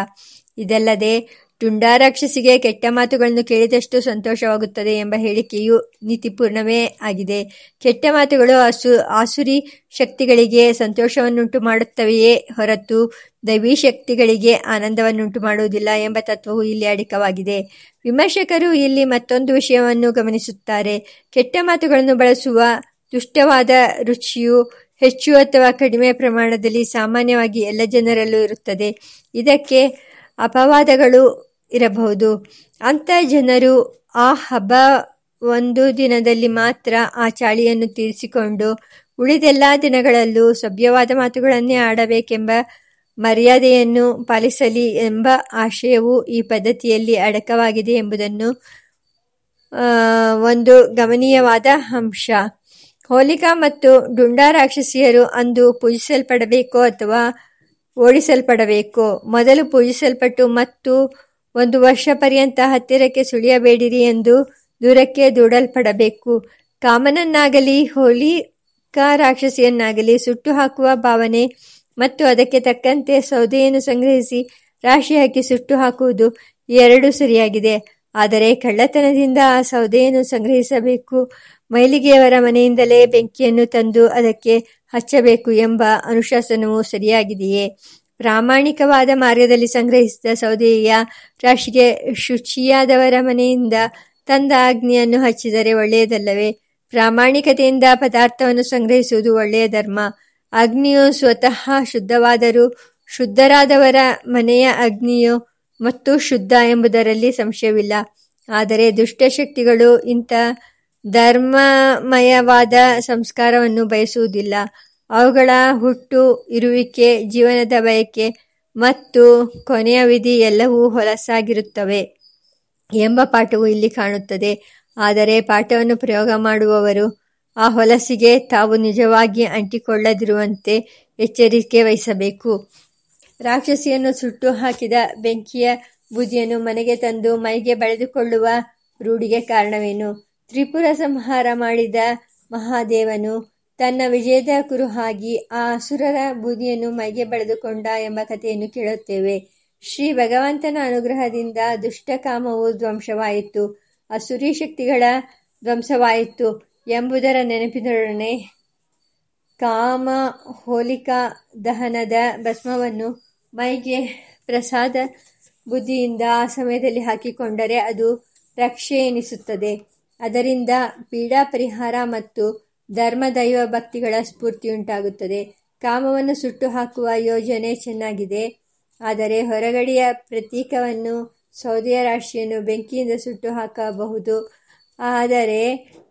ಇದಲ್ಲದೆ ರಾಕ್ಷಸಿಗೆ ಕೆಟ್ಟ ಮಾತುಗಳನ್ನು ಕೇಳಿದಷ್ಟು ಸಂತೋಷವಾಗುತ್ತದೆ ಎಂಬ ಹೇಳಿಕೆಯು ನೀತಿಪೂರ್ಣವೇ ಆಗಿದೆ. ಕೆಟ್ಟ ಮಾತುಗಳು ಅಸು, ಆಸುರಿ ಶಕ್ತಿಗಳಿಗೆ ಸಂತೋಷವನ್ನುಂಟು ಮಾಡುತ್ತವೆಯೇ ಹೊರತು ದೈವಿ ಶಕ್ತಿಗಳಿಗೆ ಆನಂದವನ್ನುಂಟು ಮಾಡುವುದಿಲ್ಲ ಎಂಬ ತತ್ವವು ಇಲ್ಲಿ ಅಡಿಕವಾಗಿದೆ. ವಿಮರ್ಶಕರು ಇಲ್ಲಿ ಮತ್ತೊಂದು ವಿಷಯವನ್ನು ಗಮನಿಸುತ್ತಾರೆ. ಕೆಟ್ಟ ಮಾತುಗಳನ್ನು ಬಳಸುವ ದುಷ್ಟವಾದ ರುಚಿಯು ಹೆಚ್ಚು ಅಥವಾ ಕಡಿಮೆ ಪ್ರಮಾಣದಲ್ಲಿ ಸಾಮಾನ್ಯವಾಗಿ ಎಲ್ಲ ಜನರಲ್ಲೂ ಇರುತ್ತದೆ. ಇದಕ್ಕೆ ಅಪವಾದಗಳು ಇರಬಹುದು. ಅಂಥ ಜನರು ಆ ಹಬ್ಬ ಒಂದು ದಿನದಲ್ಲಿ ಮಾತ್ರ ಆ ಚಾಳಿಯನ್ನು ತೀರಿಸಿಕೊಂಡು ಉಳಿದೆಲ್ಲ ದಿನಗಳಲ್ಲೂ ಸಭ್ಯವಾದ ಮಾತುಗಳನ್ನೇ ಆಡಬೇಕೆಂಬ ಮರ್ಯಾದೆಯನ್ನು ಪಾಲಿಸಲಿ ಎಂಬ ಆಶಯವು ಈ ಪದ್ಧತಿಯಲ್ಲಿ ಅಡಕವಾಗಿದೆ ಎಂಬುದನ್ನು ಒಂದು ಗಮನೀಯವಾದ ಅಂಶ. ಹೋಲಿಕಾ ಮತ್ತು ಡುಂಡಾ ರಾಕ್ಷಸಿಯರು ಅಂದು ಪೂಜಿಸಲ್ಪಡಬೇಕೋ ಅಥವಾ ಓಡಿಸಲ್ಪಡಬೇಕೋ? ಮೊದಲು ಪೂಜಿಸಲ್ಪಟ್ಟು ಮತ್ತು ಒಂದು ವರ್ಷ ಪರ್ಯಂತ ಹತ್ತಿರಕ್ಕೆ ಸುಳಿಯಬೇಡಿರಿ ಎಂದು ದೂರಕ್ಕೆ ದೂಡಲ್ಪಡಬೇಕು. ಕಾಮನನ್ನಾಗಲಿ, ಹೋಲಿಕಾ ರಾಕ್ಷಸಿಯನ್ನಾಗಲಿ ಸುಟ್ಟು ಹಾಕುವ ಭಾವನೆ ಮತ್ತು ಅದಕ್ಕೆ ತಕ್ಕಂತೆ ಸೌದೆಯನ್ನು ಸಂಗ್ರಹಿಸಿ ರಾಶಿ ಹಾಕಿ ಸುಟ್ಟು ಹಾಕುವುದು ಎರಡೂ ಸರಿಯಾಗಿದೆ. ಆದರೆ ಕಳ್ಳತನದಿಂದ ಆ ಸೌದೆಯನ್ನು ಸಂಗ್ರಹಿಸಬೇಕು. ಮೈಲಿಗೆಯವರ ಮನೆಯಿಂದಲೇ ಬೆಂಕಿಯನ್ನು ತಂದು ಅದಕ್ಕೆ ಹಚ್ಚಬೇಕು ಎಂಬ ಅನುಶಾಸನವು ಸರಿಯಾಗಿದೆಯೇ? ಪ್ರಾಮಾಣಿಕವಾದ ಮಾರ್ಗದಲ್ಲಿ ಸಂಗ್ರಹಿಸಿದ ಸೌದೆಯ ರಾಶಿಗೆ ಶುಚಿಯಾದವರ ಮನೆಯಿಂದ ತಂದ ಅಗ್ನಿಯನ್ನು ಹಚ್ಚಿದರೆ ಒಳ್ಳೆಯದಲ್ಲವೇ? ಪ್ರಾಮಾಣಿಕತೆಯಿಂದ ಪದಾರ್ಥವನ್ನು ಸಂಗ್ರಹಿಸುವುದು ಒಳ್ಳೆಯ ಧರ್ಮ. ಅಗ್ನಿಯು ಸ್ವತಃ ಶುದ್ಧವಾದರೂ ಶುದ್ಧರಾದವರ ಮನೆಯ ಅಗ್ನಿಯು ಮತ್ತು ಶುದ್ಧ ಎಂಬುದರಲ್ಲಿ ಸಂಶಯವಿಲ್ಲ. ಆದರೆ ದುಷ್ಟಶಕ್ತಿಗಳು ಇಂಥ ಧರ್ಮಮಯವಾದ ಸಂಸ್ಕಾರವನ್ನು ಬಯಸುವುದಿಲ್ಲ. ಅವುಗಳ ಹುಟ್ಟು, ಇರುವಿಕೆ, ಜೀವನದ ಬಯಕೆ ಮತ್ತು ಕೊನೆಯ ವಿಧಿ ಎಲ್ಲವೂ ಹೊಲಸಾಗಿರುತ್ತವೆ ಎಂಬ ಪಾಠವು ಇಲ್ಲಿ ಕಾಣುತ್ತದೆ. ಆದರೆ ಪಾಠವನ್ನು ಪ್ರಯೋಗ ಮಾಡುವವರು ಆ ಹೊಲಸಿಗೆ ತಾವು ನಿಜವಾಗಿ ಅಂಟಿಕೊಳ್ಳದಿರುವಂತೆ ಎಚ್ಚರಿಕೆ ವಹಿಸಬೇಕು. ರಾಕ್ಷಸಿಯನ್ನು ಸುಟ್ಟು ಹಾಕಿದ ಬೆಂಕಿಯ ಬೂದಿಯನ್ನು ಮನೆಗೆ ತಂದು ಮೈಗೆ ಬಳೆದುಕೊಳ್ಳುವ ರೂಢಿಗೆ ಕಾರಣವೇನು? ತ್ರಿಪುರ ಸಂಹಾರ ಮಾಡಿದ ಮಹಾದೇವನು ತನ್ನ ವಿಜಯದ ಕುರುಹಾಗಿ ಆ ಅಸುರರ ಬೂದಿಯನ್ನು ಮೈಗೆ ಬಳೆದುಕೊಂಡ ಎಂಬ ಕಥೆಯನ್ನು ಕೇಳುತ್ತೇವೆ. ಶ್ರೀ ಭಗವಂತನ ಅನುಗ್ರಹದಿಂದ ದುಷ್ಟಕಾಮವು ಧ್ವಂಸವಾಯಿತು. ಅಸುರಿ ಶಕ್ತಿಗಳ ಧ್ವಂಸವಾಯಿತು ಎಂಬುದರ ನೆನಪಿನೊಡನೆ ಕಾಮ ಹೋಲಿಕಾ ದಹನದ ಭಸ್ಮವನ್ನು ಮೈಗೆ ಪ್ರಸಾದ ಬುದ್ಧಿಯಿಂದ ಆ ಸಮಯದಲ್ಲಿ ಹಾಕಿಕೊಂಡರೆ ಅದು ರಕ್ಷೆ ಎನಿಸುತ್ತದೆ. ಅದರಿಂದ ಪೀಡಾ ಪರಿಹಾರ ಮತ್ತು ಧರ್ಮ ದೈವ ಭಕ್ತಿಗಳ ಸ್ಫೂರ್ತಿಯುಂಟಾಗುತ್ತದೆ. ಕಾಮವನ್ನು ಸುಟ್ಟು ಹಾಕುವ ಯೋಜನೆ ಚೆನ್ನಾಗಿದೆ. ಆದರೆ ಹೊರಗಡೆಯ ಪ್ರತೀಕವನ್ನು ಸೌದೆಯ ರಾಶಿಯನ್ನು ಬೆಂಕಿಯಿಂದ ಸುಟ್ಟು ಹಾಕಬಹುದು ಆದರೆ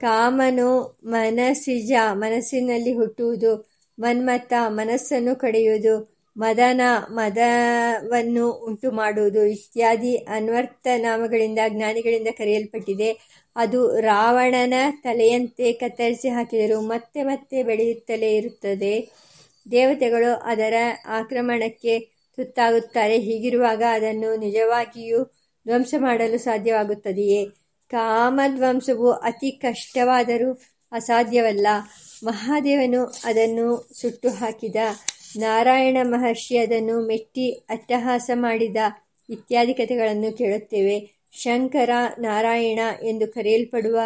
ಕಾಮನು ಮನಸ್ಸಿಜ, ಮನಸ್ಸಿನಲ್ಲಿ ಹುಟ್ಟುವುದು ಮನ್ಮತ ಮನಸ್ಸನ್ನು ಕಡೆಯುವುದು, ಮದನ, ಮದವನ್ನು ಉಂಟು ಮಾಡುವುದು ಇತ್ಯಾದಿ ಅನ್ವರ್ಥ ನಾಮಗಳಿಂದ ಜ್ಞಾನಿಗಳಿಂದ ಕರೆಯಲ್ಪಟ್ಟಿದೆ. ಅದು ರಾವಣನ ತಲೆಯಂತೆ ಕತ್ತರಿಸಿ ಹಾಕಿದರು. ಮತ್ತೆ ಮತ್ತೆ ಬೆಳೆಯುತ್ತಲೇ ಇರುತ್ತದೆ. ದೇವತೆಗಳು ಅದರ ಆಕ್ರಮಣಕ್ಕೆ ತುತ್ತಾಗುತ್ತಾರೆ. ಹೀಗಿರುವಾಗ ಅದನ್ನು ನಿಜವಾಗಿಯೂ ಧ್ವಂಸ ಮಾಡಲು ಸಾಧ್ಯವಾಗುತ್ತದೆಯೇ? ಕಾಮಧ್ವಂಸವು ಅತಿ ಕಷ್ಟವಾದರೂ ಅಸಾಧ್ಯವಲ್ಲ. ಮಹಾದೇವನು ಅದನ್ನು ಸುಟ್ಟು ಹಾಕಿದ ನಾರಾಯಣ ಮಹರ್ಷಿ ಅದನ್ನು ಮೆಟ್ಟಿ ಅಟ್ಟಹಾಸ ಮಾಡಿದ ಇತ್ಯಾದಿ ಕಥೆಗಳನ್ನು ಕೇಳುತ್ತೇವೆ. ಶಂಕರ, ನಾರಾಯಣ ಎಂದು ಕರೆಯಲ್ಪಡುವ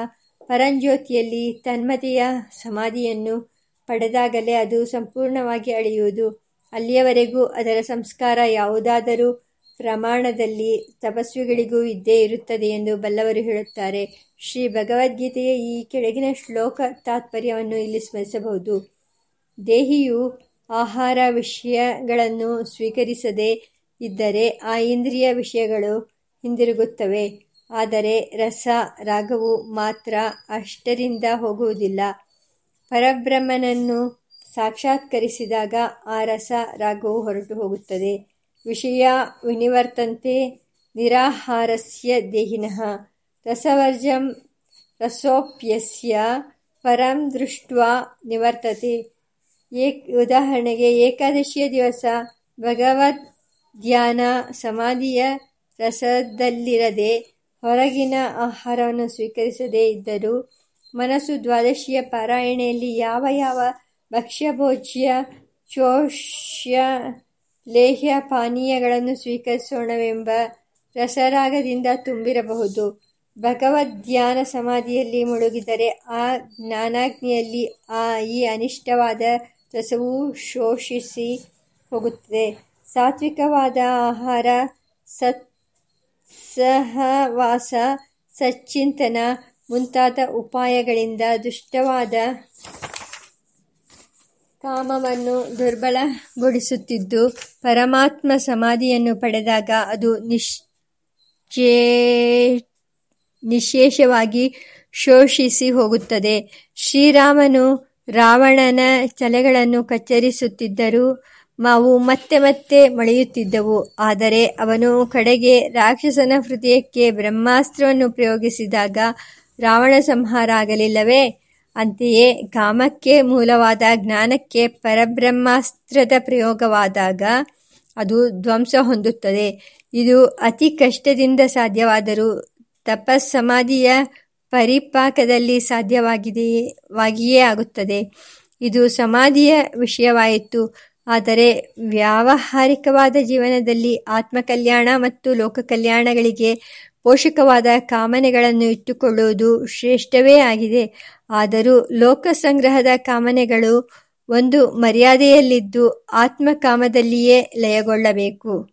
ಪರಂಜ್ಯೋತಿಯಲ್ಲಿ ತನ್ಮತೆಯ ಸಮಾಧಿಯನ್ನು ಪಡೆದಾಗಲೇ ಅದು ಸಂಪೂರ್ಣವಾಗಿ ಅಳೆಯುವುದು. ಅಲ್ಲಿಯವರೆಗೂ ಅದರ ಸಂಸ್ಕಾರ ಯಾವುದಾದರೂ ಪ್ರಮಾಣದಲ್ಲಿ ತಪಸ್ವಿಗಳಿಗೂ ಇದ್ದೇ ಇರುತ್ತದೆ ಎಂದು ಬಲ್ಲವರು ಹೇಳುತ್ತಾರೆ. ಶ್ರೀ ಭಗವದ್ಗೀತೆಯ ಈ ಕೆಳಗಿನ ಶ್ಲೋಕ ತಾತ್ಪರ್ಯವನ್ನು ಇಲ್ಲಿ ಸ್ಮರಿಸಬಹುದು. ದೇಹಿಯು ಆಹಾರ ವಿಷಯಗಳನ್ನು ಸ್ವೀಕರಿಸದೇ ಇದ್ದರೆ ಆ ಇಂದ್ರಿಯ ವಿಷಯಗಳು ಹಿಂದಿರುಗುತ್ತವೆ. ಆದರೆ ರಸ ರಾಗವು ಮಾತ್ರ ಅಷ್ಟರಿಂದ ಹೋಗುವುದಿಲ್ಲ. ಪರಬ್ರಹ್ಮನನ್ನು ಸಾಕ್ಷಾತ್ಕರಿಸಿದಾಗ ಆ ರಸ ರಾಗವು ಹೊರಟು ಹೋಗುತ್ತದೆ. ವಿಷಯ ವಿನಿವರ್ತಂತೆ ನಿರಾಹಾರಸ್ಯ ದೇಹಿನಃ. ರಸವರ್ಜಂ ರಸೋಪ್ಯಸ್ಯ ಪರಂ ದೃಷ್ಟ ನಿವರ್ತತೆ. ಏಕ್ ಉದಾಹರಣೆಗೆ ಏಕಾದಶಿಯ ದಿವಸ ಭಗವದ್ ಧ್ಯಾನ ಸಮಾಧಿಯ ರಸದಲ್ಲಿರದೆ ಹೊರಗಿನ ಆಹಾರವನ್ನು ಸ್ವೀಕರಿಸದೇ ಇದ್ದರೂ ಮನಸ್ಸು ದ್ವಾದಶಿಯ ಪಾರಾಯಣೆಯಲ್ಲಿ ಯಾವ ಯಾವ ಭಕ್ಷ್ಯಭೋಜ್ಯ, ಚೋಷ್ಯ, ಲೇಹ್ಯ ಪಾನೀಯಗಳನ್ನು ಸ್ವೀಕರಿಸೋಣವೆಂಬ ರಸರಾಗದಿಂದ ತುಂಬಿರಬಹುದು. ಭಗವದ್ ಧ್ಯಾನ ಸಮಾಧಿಯಲ್ಲಿ ಮುಳುಗಿದರೆ ಆ ಜ್ಞಾನಾಗ್ನಿಯಲ್ಲಿ ಆ ಈ ಅನಿಷ್ಟವಾದ ರಸವು ಶೋಷಿಸಿ ಹೋಗುತ್ತದೆ. ಸಾತ್ವಿಕವಾದ ಆಹಾರ ಸತ್ಸಹವಾಸ ಸಚ್ಚಿಂತನ ಮುಂತಾದ ಉಪಾಯಗಳಿಂದ ದುಷ್ಟವಾದ ಕಾಮವನ್ನು ದುರ್ಬಲಗೊಳಿಸುತ್ತಿದ್ದು ಪರಮಾತ್ಮ ಸಮಾಧಿಯನ್ನು ಪಡೆದಾಗ ಅದು ನಿಶ್ಚೇ ನಿಶೇಷವಾಗಿ ಶೋಷಿಸಿ ಹೋಗುತ್ತದೆ. ಶ್ರೀರಾಮನು ರಾವಣನ ತಲೆಗಳನ್ನು ಕತ್ತರಿಸುತ್ತಿದ್ದರೂ ಮಾವು ಮತ್ತೆ ಮತ್ತೆ ಮಳೆಯುತ್ತಿದ್ದವು. ಆದರೆ ಅವನು ಕಡೆಗೆ ರಾಕ್ಷಸನ ಹೃದಯಕ್ಕೆ ಬ್ರಹ್ಮಾಸ್ತ್ರವನ್ನು ಪ್ರಯೋಗಿಸಿದಾಗ ರಾವಣ ಸಂಹಾರ ಆಗಲಿಲ್ಲವೇ? ಅಂತೆಯೇ ಕಾಮಕ್ಕೆ ಮೂಲವಾದ ಜ್ಞಾನಕ್ಕೆ ಪರಬ್ರಹ್ಮಾಸ್ತ್ರದ ಪ್ರಯೋಗವಾದಾಗ ಅದು ಧ್ವಂಸ ಹೊಂದುತ್ತದೆ. ಇದು ಅತಿ ಕಷ್ಟದಿಂದ ಸಾಧ್ಯವಾದರೂ ತಪಸ್ಸಮಾಧಿಯ ಪರಿಪಾಕದಲ್ಲಿ ಸಾಧ್ಯವಾಗಿದೆಯೇ ಆಗುತ್ತದೆ. ಇದು ಸಮಾಧಿಯ ವಿಷಯವಾಯಿತು. ಆದರೆ ವ್ಯಾವಹಾರಿಕವಾದ ಜೀವನದಲ್ಲಿ ಆತ್ಮಕಲ್ಯಾಣ ಮತ್ತು ಲೋಕ ಕಲ್ಯಾಣಗಳಿಗೆ ಪೋಷಕವಾದ ಕಾಮನೆಗಳನ್ನು ಇಟ್ಟುಕೊಳ್ಳುವುದು ಶ್ರೇಷ್ಠವೇ ಆಗಿದೆ. ಆದರೂ ಲೋಕ ಸಂಗ್ರಹದ ಕಾಮನೆಗಳು ಒಂದು ಮರ್ಯಾದೆಯಲ್ಲಿದ್ದು ಆತ್ಮಕಾಮದಲ್ಲಿಯೇ ಲಯಗೊಳ್ಳಬೇಕು.